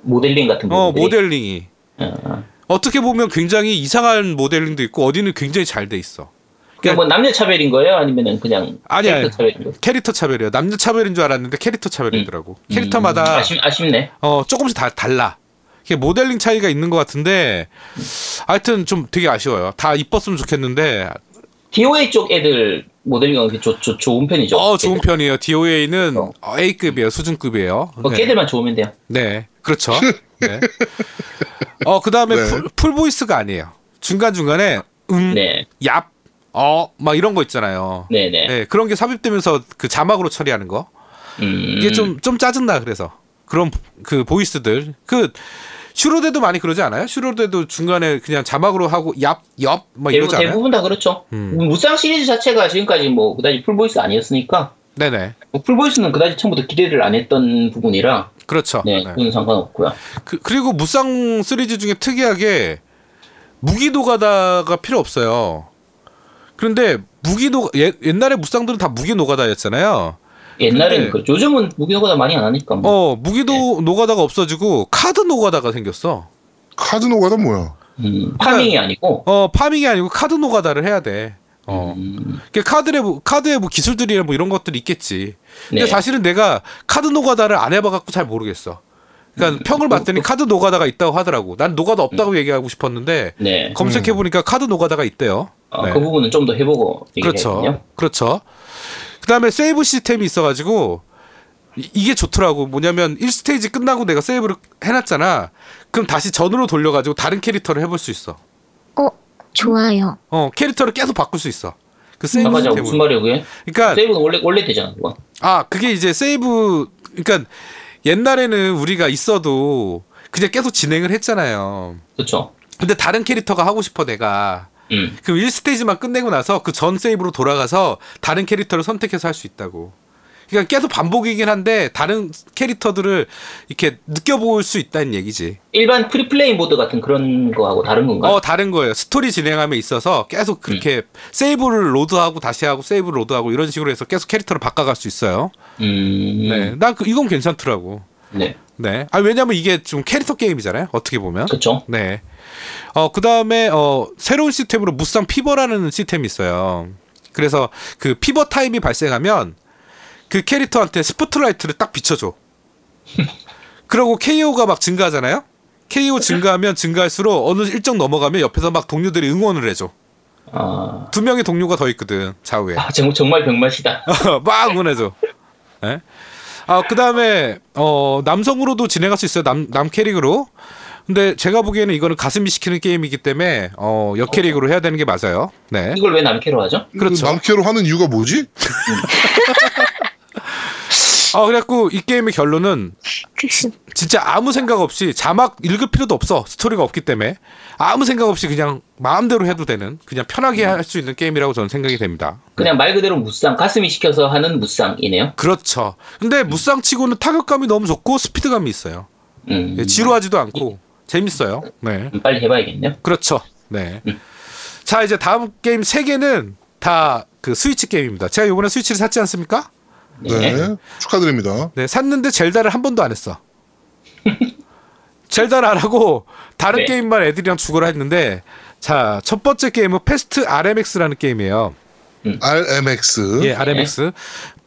모델링 같은 어, 부분들이. 모델링이. 어. 어떻게 보면 굉장히 이상한 모델링도 있고 어디는 굉장히 잘 돼 있어. 그냥 뭐 남녀 차별인 거예요? 아니면은 그냥 아니야, 캐릭터 아니야. 차별인 거예요? 캐릭터 차별이에요. 남녀 차별인 줄 알았는데 캐릭터 차별이더라고. 캐릭터마다 음, 아쉽, 아쉽네. 어 조금씩 다 달라. 이게 모델링 차이가 있는 것 같은데 하여튼 좀 되게 아쉬워요. 다 이뻤으면 좋겠는데 DOA 쪽 애들 모델링은 좋, 좋, 좋은 편이죠. 어 좋은 걔들. 편이에요. DOA는 어. A급이에요. 수준급이에요. 뭐 네. 걔들만 좋으면 돼요. 네, 그렇죠. <laughs> 네. 어 그 다음에 네. 풀, full voice가 아니에요. 중간 중간에 음, 네. 얍, 어, 막 이런 거 있잖아요. 네네. 네, 그런 게 삽입되면서 그 자막으로 처리하는 거 음. 이게 좀 좀 짜증나 그래서 그런 그 voice들 그 슈로대도 많이 그러지 않아요? 슈로대도 중간에 그냥 자막으로 하고 얍, 엽, 막 이러지 않아요? 대부분 다 그렇죠. 음. 무쌍 시리즈 자체가 지금까지 뭐 그다지 full voice 아니었으니까 네네, 뭐 full voice는 그다지 처음부터 기대를 안 했던 부분이라 그렇죠. 네, 네. 그건 상관없고요. 그, 그리고 무쌍 시리즈 중에 특이하게 무기 노가다가 필요 없어요. 그런데 무기 노 옛, 옛날에 무쌍들은 다 무기 노가다였잖아요. 옛날에는 그 요즘은 무기노가다 많이 안 하니까. 뭐. 어 무기도 네. 노가다가 없어지고 카드 노가다가 생겼어. 카드 노가다 뭐야? 음, farming이 아니고. 어 farming이 아니고 카드 노가다를 해야 돼. 어. 음, 그 카드에 뭐 카드에 뭐 기술들이나 뭐 이런 것들이 있겠지. 근데 네. 사실은 내가 카드 노가다를 안 해봐갖고 잘 모르겠어. 그러니까 평을 봤더니 카드 노가다가 있다고 하더라고. 난 노가다 없다고 얘기하고 싶었는데 네. 검색해 보니까 카드 노가다가 있대요. 어, 네. 그 부분은 좀 더 해보고 그렇죠. 그렇죠. 그다음에 세이브 시스템이 있어가지고 이- 이게 좋더라고. 뭐냐면 1스테이지 끝나고 내가 세이브를 해놨잖아. 그럼 다시 전으로 돌려가지고 다른 캐릭터를 해볼 수 있어. 어, 좋아요. 어 캐릭터를 계속 바꿀 수 있어. 그 세이브 잠깐만 무슨 시스템으로. 말이야 그게? 그러니까 세이브는 원래 원래 되잖아 그거. 아 그게 이제 세이브 그러니까 옛날에는 우리가 있어도 그냥 계속 진행을 했잖아요. 그렇죠. 근데 다른 캐릭터가 하고 싶어 내가. 음. 그럼 1스테이지만 끝내고 나서 그 전 세이브로 돌아가서 다른 캐릭터를 선택해서 할 수 있다고. 그러니까 계속 반복이긴 한데 다른 캐릭터들을 이렇게 느껴볼 수 있다는 얘기지. 일반 free play 모드 같은 그런 거하고 다른 건가? 어 다른 거예요. 스토리 진행함에 있어서 계속 그렇게 세이브를 로드하고 다시 하고 세이브를 로드하고 이런 식으로 해서 계속 캐릭터를 바꿔갈 수 있어요. 음. 네, 난 그, 이건 괜찮더라고. 네. 네. 아 왜냐면 이게 좀 캐릭터 게임이잖아요. 어떻게 보면. 그렇죠. 네. 어, 그 다음에, 어, 새로운 시스템으로 무쌍 fever라는 시스템이 있어요. 그래서 그 fever time이 발생하면 그 캐릭터한테 스포트라이트를 딱 비춰줘. <laughs> 그러고 KO가 막 증가하잖아요? KO 증가하면 증가할수록 어느 일정 넘어가면 옆에서 막 동료들이 응원을 해줘. 아, 두 명의 동료가 더 있거든, 좌우에. 아 정, 정말 병맛이다. <laughs> 막 응원해줘. 예? 아, 그 다음에, 어, 남성으로도 진행할 수 있어요. 남, 남 캐릭으로. 근데 제가 보기에는 이거는 가슴이 시키는 게임이기 때문에, 어, 여 캐릭으로 해야 되는 게 맞아요. 네. 이걸 왜 남캐로 하죠? 그렇죠. 남캐로 하는 이유가 뭐지? 아, <laughs> 그래갖고 이 게임의 결론은 진짜 아무 생각 없이 자막 읽을 필요도 없어. 스토리가 없기 때문에. 아무 생각 없이 그냥 마음대로 해도 되는, 그냥 편하게 할 수 있는 게임이라고 저는 생각이 됩니다. 그냥 말 그대로 무쌍, 가슴이 시켜서 하는 무쌍이네요. 그렇죠. 근데 무쌍치고는 타격감이 너무 좋고 스피드감이 있어요. 음, 예, 지루하지도 않고 재밌어요. 네. 음, 빨리 해봐야겠네요. 그렇죠. 네. 자, 이제 다음 게임 세 개는 다 그 스위치 게임입니다. 제가 이번에 스위치를 샀지 않습니까? 네. 네. 축하드립니다. 네, 샀는데 젤다를 한 번도 안 했어. 젤다를 안 하고 다른 네. 게임만 애들이랑 죽어라 했는데 자, 첫 번째 게임은 Fast RMX라는 게임이에요. RMX. 예, RMX.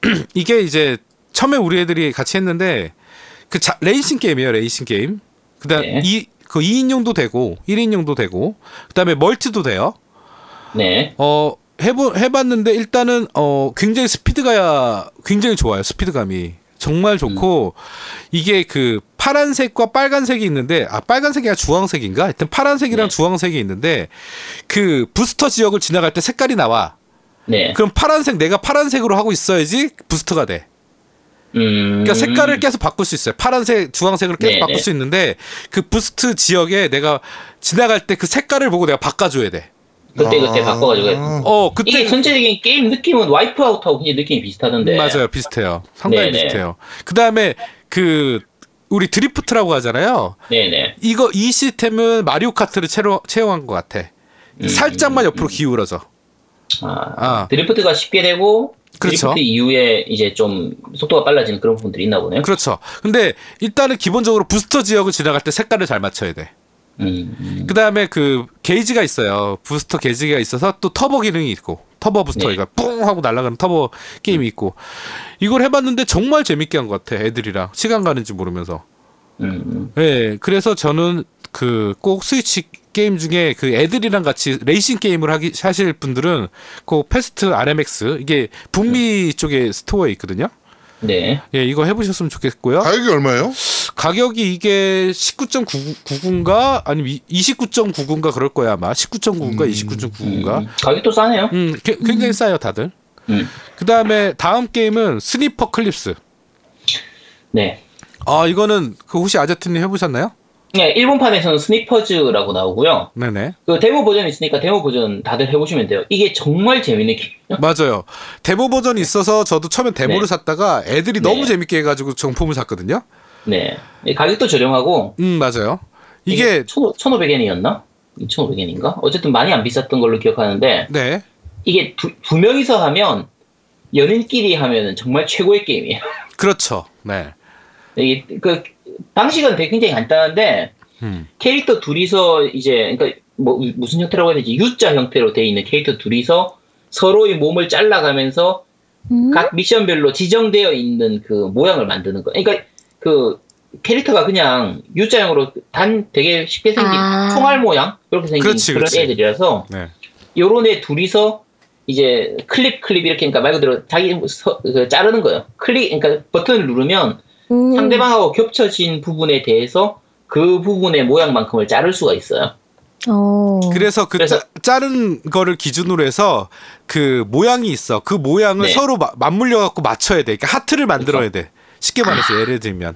<clears throat> 이게 이제 처음에 우리 애들이 같이 했는데 그 자, 레이싱 게임이에요, 레이싱 게임. 그다음 네. 이 그 2인용도 되고 1인용도 되고 그다음에 멀티도 돼요. 네. 어 해보 해봤는데 일단은 어 굉장히 스피드가 굉장히 좋아요 스피드감이 정말 좋고 이게 그 파란색과 빨간색이 있는데 아 빨간색이 아니라 주황색인가 하여튼 파란색이랑 네. 주황색이 있는데 그 부스터 지역을 지나갈 때 색깔이 나와 네. 그럼 파란색 내가 파란색으로 하고 있어야지 부스터가 돼 음. 그러니까 색깔을 계속 바꿀 수 있어요 파란색 주황색으로 계속 네, 바꿀 네. 수 있는데 그 boost 지역에 내가 지나갈 때 그 색깔을 보고 내가 바꿔줘야 돼 그때 그때 아. 바꿔가지고. 어, 그때 이게 전체적인 게임 느낌은 Wipeout하고 굉장히 느낌이 비슷하던데. 맞아요, 비슷해요. 상당히 네네. 비슷해요. 그 다음에 그 우리 드리프트라고 하잖아요. 네네. 이거 이 시스템은 마리오 카트를 채워, 채용한 것 같아. 음, 살짝만 옆으로 기울어져. 아, 아. 드리프트가 쉽게 되고 그렇죠. 이후에 이제 좀 속도가 빨라지는 그런 부분들이 있나 보네요. 그렇죠. 근데 일단은 기본적으로 부스터 지역을 지나갈 때 색깔을 잘 맞춰야 돼. 음, 음. 그 다음에 그 게이지가 있어요. 부스터 게이지가 있어서 또 터보 기능이 있고 터보 부스터 네. 이거 뿡 하고 날아가는 터보 게임이 있고 이걸 해봤는데 정말 재밌게 한 것 같아. 애들이랑 시간 가는지 모르면서. 음, 음. 네, 그래서 저는 그 꼭 스위치 게임 중에 그 애들이랑 같이 레이싱 게임을 하기 하실 분들은 그 Fast RMX 이게 북미 쪽에 store에 있거든요. 네. 예, 이거 해보셨으면 좋겠고요. 가격이 얼마예요? 가격이 이게 19.99인가 아니면 29.99인가 그럴 거야 아마 19.99인가 29.99인가. 음, 가격도 싸네요. 음, 게- 굉장히 싸요 다들. 음. 그 다음에 다음 게임은 Snipperclips. 네. 아 이거는 그 혹시 아제트님 해보셨나요? 네, 일본판에서는 Snippers라고 나오고요. 네네. 그 데모 버전이 있으니까 데모 버전 다들 해보시면 돼요. 이게 정말 재밌는 게임이에요. 맞아요. 데모 버전이 있어서 저도 처음에 데모를 네. 샀다가 애들이 네. 너무 재밌게 해가지고 정품을 샀거든요. 네. 이 가격도 저렴하고 음 맞아요. 이게 1,500엔이었나? 2,500엔인가? 어쨌든 많이 안 비쌌던 걸로 기억하는데 네. 이게 두, 두 명이서 하면 연인끼리 하면은 정말 최고의 게임이에요. 그렇죠. 네. 이게 그 방식은 되게 굉장히 간단한데 음. 캐릭터 둘이서 이제 그러니까 뭐 무슨 형태라고 해야 되지 U자 형태로 돼 있는 캐릭터 둘이서 서로의 몸을 잘라가면서 음? 각 미션별로 지정되어 있는 그 모양을 만드는 거예요. 그러니까 그 캐릭터가 그냥 U자형으로 단 되게 쉽게 생긴 아. 총알 모양 그렇게 생긴 그렇지, 그런 그렇지. 애들이라서 네. 요런 애 둘이서 이제 클립 클립 이렇게 그러니까 말 그대로 자기 서, 그 자르는 거예요. 클릭 그러니까 버튼을 누르면 음. 상대방하고 겹쳐진 부분에 대해서 그 부분의 모양만큼을 자를 수가 있어요. 어. 그래서 그 그래서- 짜, 자른 거를 기준으로 해서 그 모양이 있어. 그 모양을 네. 서로 마- 맞물려 갖고 맞춰야 돼. 그러니까 하트를 만들어야 돼. 쉽게 말해서 예를 들면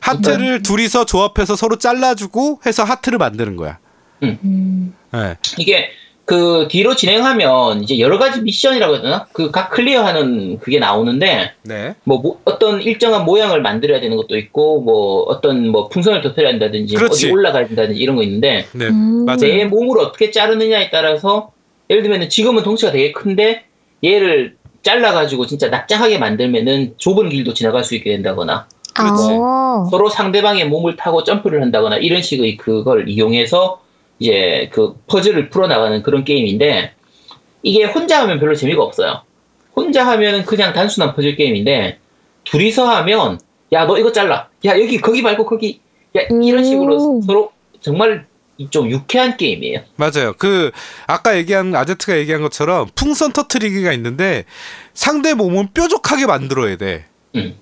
하트를 둘이서 조합해서 서로 잘라주고 해서 하트를 만드는 거야. 음. 네. 이게 그 뒤로 진행하면 이제 여러 가지 미션이라고 해야 되나? 그 각 클리어하는 그게 나오는데 네. 뭐, 뭐 어떤 일정한 모양을 만들어야 되는 것도 있고 뭐 어떤 뭐 풍선을 터뜨려야 그렇지. 어디 올라가야 된다든지 이런 거 있는데 네. 음. 맞아요. 내 몸을 어떻게 자르느냐에 따라서 예를 들면 지금은 덩치가 되게 큰데 얘를 잘라가지고 진짜 납작하게 만들면은 좁은 길도 지나갈 수 있게 된다거나 그렇지. 어. 서로 상대방의 몸을 타고 점프를 한다거나 이런 식의 그걸 이용해서 이제 그 퍼즐을 풀어나가는 그런 게임인데 이게 혼자 하면 별로 재미가 없어요. 혼자 하면은 그냥 단순한 퍼즐 게임인데 둘이서 하면 야 너 이거 잘라 야 여기 거기 말고 거기 야 이런 식으로 음. 서로 정말 좀 유쾌한 게임이에요. 맞아요. 그 아까 얘기한 아제트가 얘기한 것처럼 풍선 터트리기가 있는데 상대 몸은 뾰족하게 만들어야 돼. 음.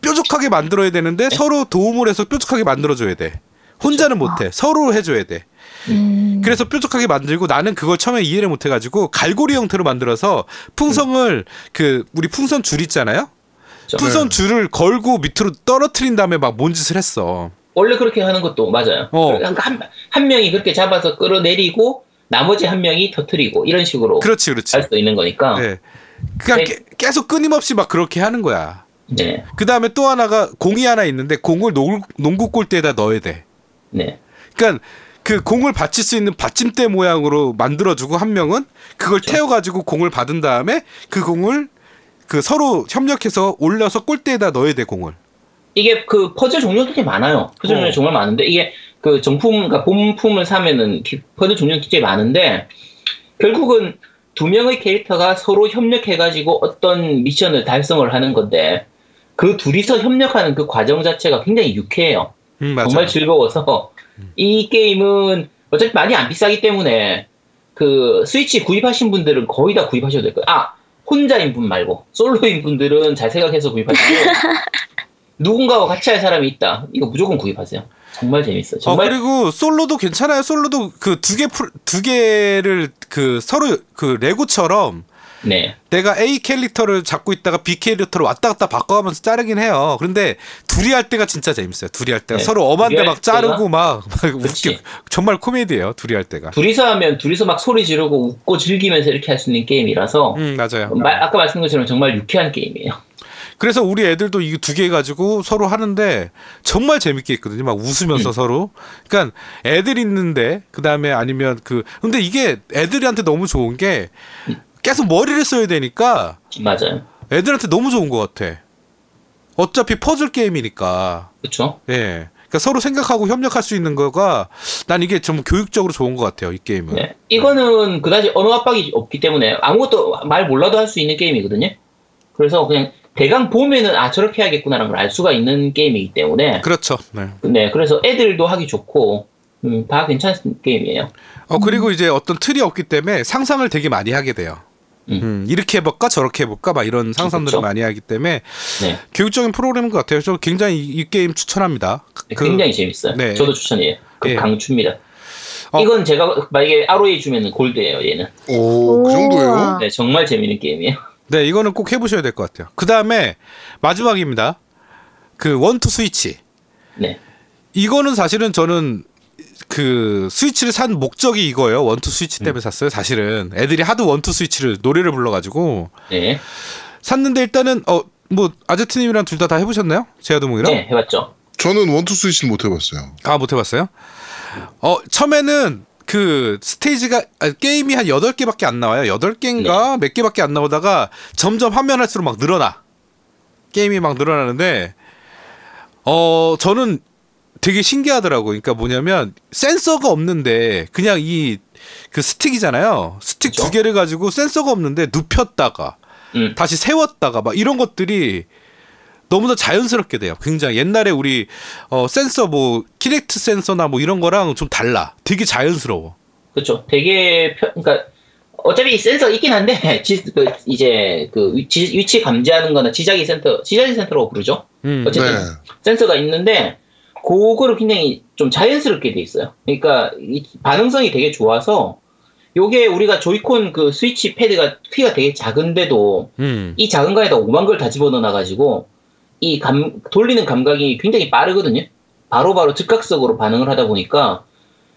뾰족하게 만들어야 되는데 서로 도움을 해서 뾰족하게 만들어줘야 돼. 혼자는 못해. 서로 해줘야 돼. 음. 그래서 뾰족하게 만들고 나는 그걸 처음에 이해를 못해가지고 갈고리 형태로 만들어서 풍선을 그 우리 풍선 줄 있잖아요. 그렇죠? 풍선 줄을 걸고 밑으로 떨어뜨린 다음에 막 뭔 짓을 했어. 원래 그렇게 하는 것도 맞아요. 어. 그러니까 한, 한 명이 그렇게 잡아서 끌어내리고 나머지 한 명이 터트리고 이런 식으로 그렇지, 그렇지. 할 수 있는 거니까. 네. 그냥 네. 깨- 계속 끊임없이 막 그렇게 하는 거야. 네. 그 다음에 또 하나가 공이 하나 있는데 공을 농, 농구 골대에다 넣어야 돼. 네. 그러니까 그 공을 받칠 수 있는 받침대 모양으로 만들어주고 한 명은 그걸 태워가지고 공을 받은 다음에 그 공을 그 서로 협력해서 올려서 골대에다 넣어야 돼 공을. 이게 그 퍼즐 종류가 되게 많아요. 퍼즐 어. 종류 정말 많은데 이게 그 정품, 그러니까 본품을 사면은 기- 퍼즐 종류가 굉장히 많은데 결국은 두 명의 캐릭터가 서로 협력해가지고 어떤 미션을 달성을 하는 건데 그 둘이서 협력하는 그 과정 자체가 굉장히 유쾌해요. 음. 정말 즐거워서 이 게임은 어차피 많이 안 비싸기 때문에 그 스위치 구입하신 분들은 거의 다 구입하셔도 될 거예요. 아 혼자인 분 말고 솔로인 분들은 잘 생각해서 구입하시고 <laughs> 누군가와 같이 할 사람이 있다. 이거 무조건 구입하세요. 정말 재밌어요. 어 정말 그리고 솔로도 괜찮아요. 솔로도 그 두개두 개를 그 서로 그 레고처럼 네 내가 A 캐릭터를 잡고 있다가 B 캐릭터를 왔다 갔다 바꿔가면서 자르긴 해요. 그런데 둘이 할 때가 진짜 재밌어요. 둘이 할 때가 네. 서로 엄한데 막할 자르고 막, 막 웃겨. 정말 코미디예요. 둘이 할 때가. 둘이서 하면 둘이서 막 소리 지르고 웃고 즐기면서 이렇게 할 수 있는 게임이라서 음 맞아요. 마- 아까 말씀드린 것처럼 정말 유쾌한 게임이에요. 그래서 우리 애들도 이 두 개 가지고 서로 하는데 정말 재밌게 했거든요. 막 웃으면서 음. 서로. 그러니까 애들 있는데 그 다음에 아니면 그 근데 이게 애들한테 너무 좋은 게 계속 머리를 써야 되니까 맞아요. 애들한테 너무 좋은 것 같아. 어차피 퍼즐 게임이니까. 그렇죠. 예. 그러니까 서로 생각하고 협력할 수 있는 거가 난 이게 좀 교육적으로 좋은 것 같아요. 이 게임은. 네. 이거는 그다지 언어 압박이 없기 때문에 아무것도 말 몰라도 할 수 있는 게임이거든요. 그래서 그냥 대강 보면은 아 저렇게 해야겠구나라는 걸 알 수가 있는 게임이기 때문에 그렇죠. 네. 네 그래서 애들도 하기 좋고 음, 다 괜찮은 게임이에요. 어 그리고 이제 어떤 틀이 없기 때문에 상상을 되게 많이 하게 돼요. 음. 음, 이렇게 해볼까 저렇게 해볼까 막 이런 상상들을 그쵸. 많이 하기 때문에 네 교육적인 프로그램인 것 같아요. 저 굉장히 이, 이 게임 추천합니다. 그- 굉장히 재밌어요. 네. 저도 추천해요. 그 예. 강추입니다. 어. 이건 제가 만약에 ROE 주면은 골드예요. 얘는 오, 그. 정도예요? 네 정말 재밌는 게임이에요. <laughs> 네 이거는 꼭 해보셔야 될 것 같아요. 그 다음에 마지막입니다. 그 원투 스위치. 네 이거는 사실은 저는 그 스위치를 산 목적이 이거예요. One Two Switch 음. 때문에 샀어요. 사실은 애들이 하도 One Two Switch를 노래를 불러가지고 네, 샀는데 일단은 어 뭐 아제트님이랑 둘 다다 해보셨나요? 제아도목이랑? 네 해봤죠. 저는 One Two Switch는 못 해봤어요. 아, 못 해봤어요? 어, 처음에는 그그 스테이지가 아, 게임이 한 8개밖에 안 나와요. 8개인가 몇 개밖에 안 나오다가 점점 하면 할수록 막 늘어나. 게임이 막 늘어나는데 어 저는 되게 신기하더라고. 그러니까 뭐냐면 센서가 없는데 그냥 이 그 스틱이잖아요. 스틱 그쵸? 두 개를 가지고 센서가 없는데 눕혔다가 음. 다시 세웠다가 막 이런 것들이 너무나 자연스럽게 돼요. 굉장히 옛날에 우리 어 센서 뭐 Kinect 센서나 뭐 이런 거랑 좀 달라. 되게 자연스러워. 그렇죠. 되게 편, 그러니까 어차피 센서 있긴 한데 <laughs> 지, 그 이제 그 위치, 위치 감지하는 거나 지자기 센서, 지자기 센서라고 부르죠. 음. 어쨌든 네. 센서가 있는데 그거를 굉장히 좀 자연스럽게 돼 있어요. 그러니까 이 반응성이 되게 좋아서 요게 우리가 조이콘 그 스위치 패드가 키가 되게 작은데도 음. 이 작은 거에다 오만 걸 다 집어넣어 가지고 이 감, 돌리는 감각이 굉장히 빠르거든요. 바로 바로 즉각적으로 반응을 하다 보니까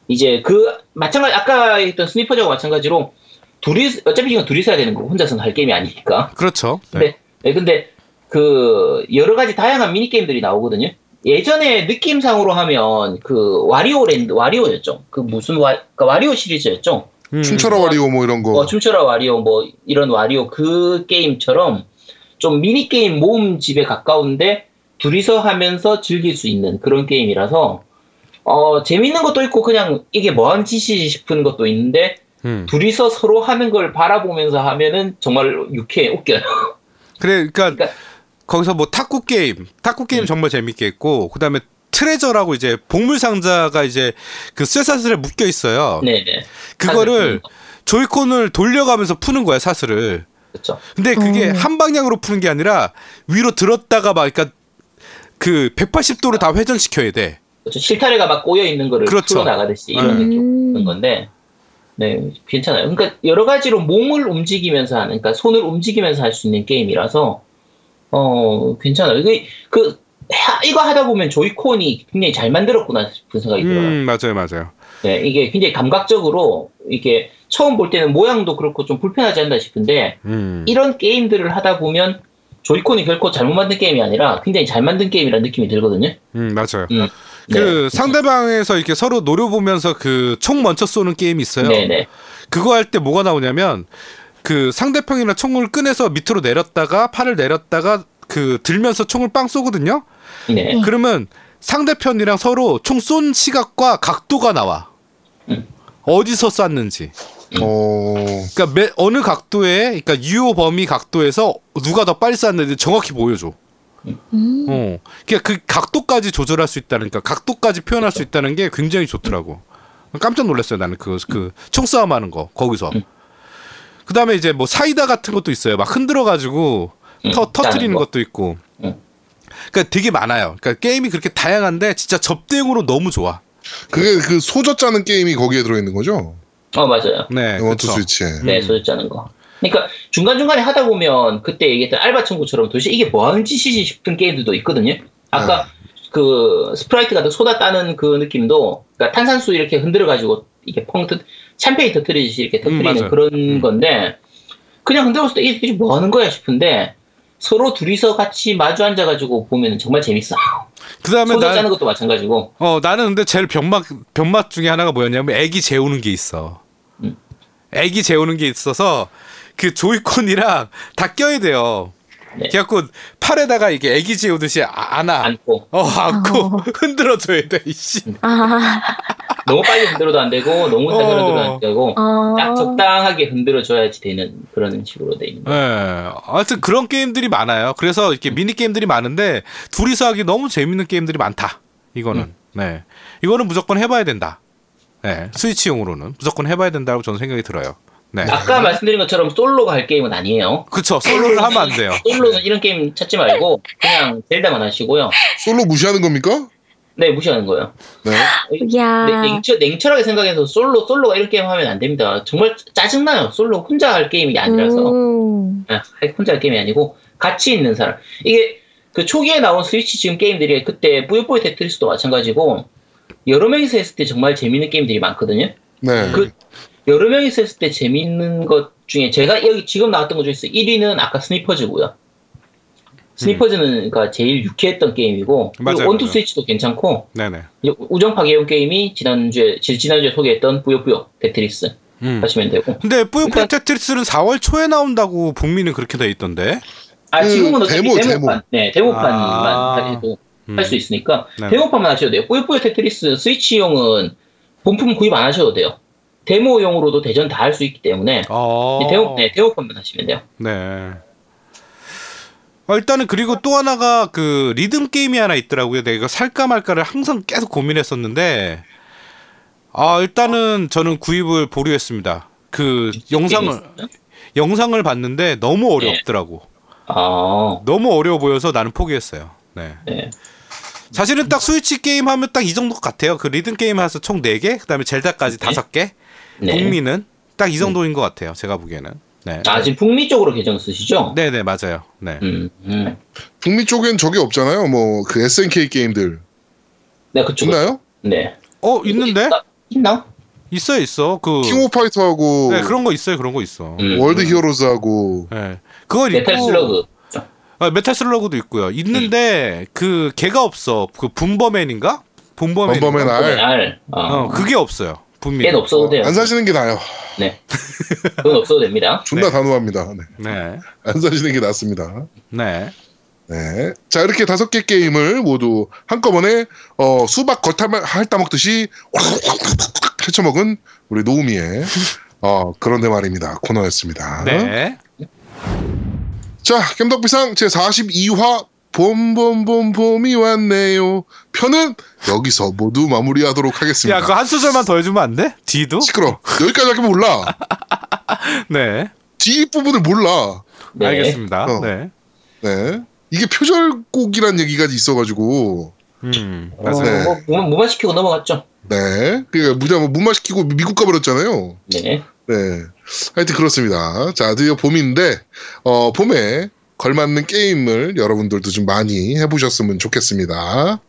이제 그 마찬가지 아까 했던 스니퍼즈하고 마찬가지로 둘이 어차피 이건 둘이서 해야 되는 거고 혼자서는 할 게임이 아니니까. 그렇죠. 네. 근데 네, 근데 그 여러 가지 다양한 미니 게임들이 나오거든요. 예전에 느낌상으로 하면 그 와리오 랜드 와리오였죠. 그 무슨 와 그러니까 와리오 시리즈였죠. 음. 춤춰라 와리오 뭐 이런 거. 어, 춤춰라 와리오 뭐 이런 와리오 그 게임처럼 좀 미니 게임 모음 집에 가까운데 둘이서 하면서 즐길 수 있는 그런 게임이라서 어 재밌는 것도 있고 그냥 이게 뭐하는 짓이지 싶은 것도 있는데 음. 둘이서 서로 하는 걸 바라보면서 하면은 정말 유쾌해 웃겨요. 그래, 그러니까 그러니까- 거기서 뭐 탁구 게임, 탁구 게임 음. 정말 재밌게 했고, 그다음에 트레저라고 이제 보물 상자가 이제 그 쇠사슬에 묶여 있어요. 네네. 그거를 조이콘을 돌려가면서 푸는 거야 사슬을. 그렇죠. 근데 그게 어. 한 방향으로 푸는 게 아니라 위로 들었다가 막 그러니까 그 180도로 다 회전시켜야 돼. 그렇죠. 실타래가 막 꼬여 있는 거를 그렇죠. 풀어 나가듯이 이런 음. 느낌 는 건데, 네 괜찮아요. 그러니까 여러 가지로 몸을 움직이면서 하는, 그러니까 손을 움직이면서 할 수 있는 게임이라서 어 괜찮아요. 이게 그 하- 이거 하다 보면 조이콘이 굉장히 잘 만들었구나 싶은 생각이 들어요. 음 맞아요 맞아요. 네, 이게 굉장히 감각적으로 이게 처음 볼 때는 모양도 그렇고 좀 불편하지 않나 싶은데 음. 이런 게임들을 하다 보면 조이콘이 결코 잘못 만든 게임이 아니라 굉장히 잘 만든 게임이라는 느낌이 들거든요. 음 맞아요. 음. 그 상대방에서 이렇게 서로 노려보면서 그 총 먼저 쏘는 게임이 있어요. 네네. 그거 할 때 뭐가 나오냐면 그 상대편이나 총을 꺼내서 밑으로 내렸다가 팔을 내렸다가 그 들면서 총을 빵 쏘거든요. 네. 음. 그러면 상대편이랑 서로 총 쏜 시각과 각도가 나와. 음. 어디서 쐈는지. 어. 그러니까 매, 어느 각도에 그러니까 유효 범위 각도에서 누가 더 빨리 쐈는지 정확히 보여줘. 음. 어. 그러니까 그 각도까지 조절할 수 있다는 그러니까 각도까지 표현할 수 있다는 게 굉장히 좋더라고. 깜짝 놀랐어요 나는 그그 총싸움 하는 거 거기서. 음. 그다음에 이제 뭐 사이다 같은 것도 있어요. 막 흔들어 가지고 음, 터 터트리는. 것도 있고. 음. 그러니까 되게 많아요. 그러니까 게임이 그렇게 다양한데 진짜 접대용으로 너무 좋아. 그게 그 소저 짜는 게임이 거기에 들어 있는 거죠? 어 맞아요. 네. 원투 그렇죠. 스위치에. 네, 음. 소주 짜는 거. 그러니까 중간 중간에 하다 보면 그때 얘기했던 알바 친구처럼 도대체 이게 뭐 하는 짓이지 싶은 게임들도 있거든요. 아까 네. 그 스프라이트 같은 소다 따는 그 느낌도 그러니까 탄산수 이렇게 흔들어 가지고 이게 펑 터, 샴페인 터트리듯이 이렇게 터트리는 맞아요. 그런 음. 건데 그냥 흔들었을 때 이게 뭐 하는 거야 싶은데 서로 둘이서 같이 마주 앉아 가지고 보면 정말 재밌어요. 그다음에 소젖 짜는 나, 것도 마찬가지고. 어 나는 근데 제일 병맛 병맛 중에 하나가 뭐였냐면 애기 재우는 게 있어. 음. 애기 재우는 게 있어서 그 조이콘이랑 다 껴야 돼요. 네. 그래갖고 팔에다가 이게 애기 재우듯이 아- 안아. 안고 어 안고 어. <laughs> 흔들어줘야 돼. 이씨. 아, 너무 빨리 흔들어도 안 되고 너무 잘 어. 흔들어도 안 되고 어. 딱 적당하게 흔들어 줘야지 되는 그런 식으로 돼 있는 예. 거예요. 하여튼 그런 게임들이 많아요. 그래서 이렇게 미니 게임들이 많은데 둘이서 하기 너무 재밌는 게임들이 많다. 이거는. 음. 네. 이거는 무조건 해봐야 된다. 네. 스위치용으로는 무조건 해봐야 된다고 저는 생각이 들어요. 네. 아까 말씀드린 것처럼 솔로가 할 게임은 아니에요. 그쵸. 솔로를 하면 안 돼요. 솔로는 이런 게임 찾지 말고 그냥 zel다만 하시고요. 솔로 무시하는 겁니까? 네 무시하는 거예요. 네. 야. 네, 냉철, 냉철하게 생각해서 솔로 솔로가 이런 게임 하면 안 됩니다. 정말 짜증나요. 솔로 혼자 할 게임이 아니라서 음. 아, 혼자 할 게임이 아니고 같이 있는 사람. 이게 그 초기에 나온 스위치 지금 게임들이 그때 뿌요뿌요 테트리스도 마찬가지고 여러 명이서 했을 때 정말 재밌는 게임들이 많거든요. 네. 그 여러 명이서 했을 때 재밌는 것 중에 제가 여기 지금 나왔던 것 중에서 1위는 아까 스니퍼즈고요. 스니퍼즈가 제일 유쾌했던 게임이고 맞아요, 그리고 원투 맞아요. 스위치도 괜찮고 네네. 이제 우정 파괴용 게임이 지난주에 지- 지난주에 소개했던 뿌요뿌요 테트리스 음. 하시면 되고 근데 뿌요뿌요 그러니까- 테트리스는 4월 초에 나온다고 북미는 그렇게 돼 있던데. 아그 지금은 어차피 데모, 데모판 네 데모판만 아. 해도 음. 할수 있으니까 네. 데모판만 하셔도 돼요 뿌요뿌요 테트리스 스위치용은 본품 구입 안 하셔도 돼요 데모용으로도 대전 다 할 수 있기 때문에 어. 데모 네 데모판만 하시면 돼요 네. 어, 일단은 그리고 또 하나가 그 리듬 게임이 하나 있더라고요. 내가 이거 살까 말까를 항상 계속 고민했었는데 아 일단은 저는 구입을 보류했습니다. 그 영상을 있어요? 영상을 봤는데 너무 어렵더라고. 아 너무 어려워 보여서 나는 포기했어요. 네. 네. 사실은 딱 스위치 게임 하면 딱 이 정도 같아요. 그 리듬 게임 해서 총 4개, 그다음에 젤다까지 네. 5개. 네. 북미는 딱 이 정도인 것 같아요. 제가 보기에는. 네. 아 지금 북미 쪽으로 계정 쓰시죠? 네, 네, 맞아요. 네. 음, 음. 북미 쪽엔 저게 없잖아요. 뭐 그 SNK 게임들 네 그쪽 있나요? 네 어, 있는데? 있나? 있어요, 있어. 그 킹 오브 파이터하고 네, 그런 거 있어요. 그런 거 있어. 음, 월드 음. 히어로즈하고 네. 그거 메탈 있고 슬러그 아, 메탈 슬러그도 있고요. 있는데 그 걔가 없어. 그 봄버맨인가? 봄버맨. 봄버맨 알 알 어, 어, 그게 없어요. 분미. 걔는 없어도 돼요 안 사시는 게 나아요. 네 그건 없어도 됩니다 <laughs> 존나 네. 단호합니다. 네. 네. 안 사시는 게 낫습니다. 네. 네. 자, 이렇게 다섯 개 게임을 모두 한꺼번에, 어, 수박 겉핥 핥아먹듯이, 헤쳐먹은 우리 노우미의, 어, 그런데 말입니다. 코너였습니다. 네. 자, 겜덕비상 제42화, 봄봄봄 봄이 왔네요. 편은 여기서 모두 마무리하도록 하겠습니다. 야, 그거 한 소절만 더 해주면 안 돼? 뒤도? 시끄러. 여기까지 할게 몰라. <laughs> 네. 뒷부분을 몰라. 네. 알겠습니다. 어. 네. 네. 이게 표절곡이란 얘기가 있어가지고, 음, 어, 맞아요. 네. 뭐, 뭐, 무마 시키고 넘어갔죠 네. 그러니까 무자 무마 시키고 미국 가버렸잖아요. 네 네. 하여튼 그렇습니다. 자, 드디어 봄인데, 어, 봄에 걸맞는 게임을 여러분들도 좀 많이 해보셨으면 좋겠습니다.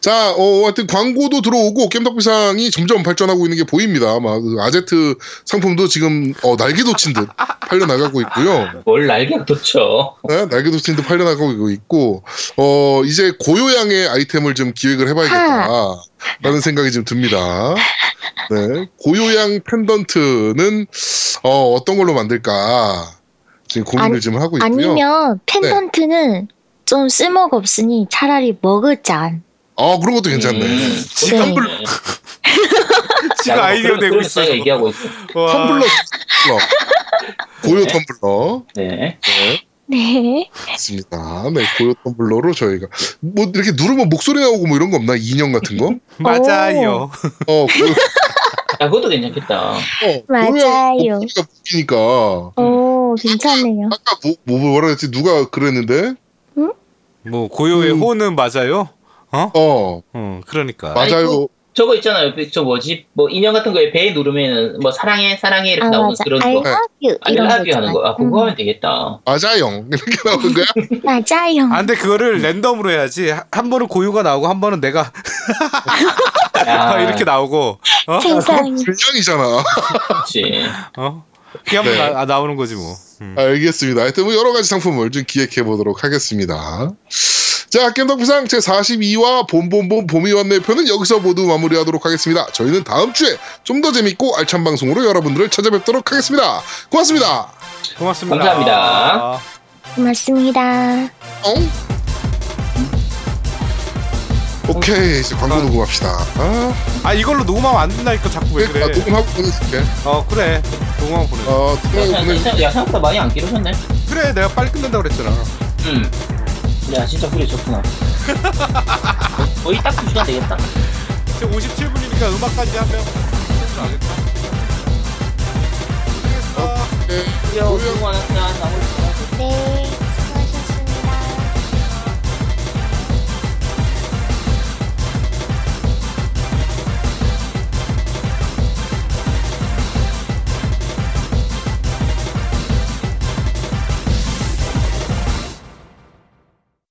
자, 어, 하여튼 광고도 들어오고 겜덕비상이 점점 발전하고 있는 게 보입니다. 막 그 아제트 상품도 지금 어, 날개 돋친 듯 팔려 나가고 있고요. 뭘 날개가 돋죠 네, 날개 돋친 듯 팔려 나가고 있고, 어, 이제 고요양의 아이템을 좀 기획을 해봐야겠다라는 생각이 좀 듭니다. 네, 고요양 펜던트는 어, 어떤 걸로 만들까 지금 고민을 아니- 좀 하고 있고요. 아니면 펜던트는 좀 쓸모가 없으니 차라리 머그잔. 아, 그런 것도 괜찮네. 음, 지금 네. <laughs> 지금 야, 뭐 아이디어 그런 있어. 얘기하고 있어 와. 텀블러, 텀블러. 고요 네. 텀블러. 네 네, 네. 있습니다. 네, 고요 텀블러로 저희가 뭐 이렇게 누르면 목소리 나오고 뭐 이런 거 없나? 인형 같은 거? <laughs> 맞아요. 어, 고요, 아, 그것도 괜찮겠다 어, 맞아요. 목소리가 웃기니까. 오, 괜찮네요. 아까 뭐, 뭐 뭐라 했지? 누가 그랬는데? 뭐 고요의 음. 호는 맞아요? 어? 어, 어, 그러니까. 맞아요. 저거 있잖아요 저 뭐지 뭐 인형 같은 거에 배 누르면은 뭐 사랑해 사랑해 이렇게 아, 나오는 맞아. 그런 I 거 love you. 하는 거 아 그거 있잖아. 하면 되겠다 맞아요. <laughs> 이렇게 나오는 거야? 음, <laughs> 맞아요. 아, 근데 그거를 랜덤으로 해야지. 하- 한 번은 고유가 나오고 한 번은 내가 <laughs> 아, 이렇게 나오고. 어? 세상에. 불량이잖아. 그렇지 어? 한번 네. 나, 나오는 거지 뭐. 음. 알겠습니다. 하여튼 뭐 여러 가지 상품을 좀 기획해 보도록 하겠습니다. 자, 겜덕비상 제42화 봄봄봄 봄이 왔네 편은 여기서 모두 마무리하도록 하겠습니다. 저희는 다음 주에 좀 더 재밌고 알찬 방송으로 여러분들을 찾아뵙도록 하겠습니다. 고맙습니다. 고맙습니다. 감사합니다. 고맙습니다. 어? 오케이, 이제 광고 녹음합시다. 아, 아 이걸로 녹음하면 안 된다니까 자꾸 왜 아, 그래? 녹음하고 보내줄게. 어 그래. 녹음하면 보내. 어, 야, 녹음하고. 생각- 야 생각보다 많이 안 길어졌네 그래 내가 빨리 끝낸다 그랬잖아. 음. 야 진짜 후리 좋구나 <laughs> 거의 딱 2시간 되겠다 지금 57분이니까 음악까지 하면 하겠다. 오케이. 야, 수고 많았다. 나머지 네.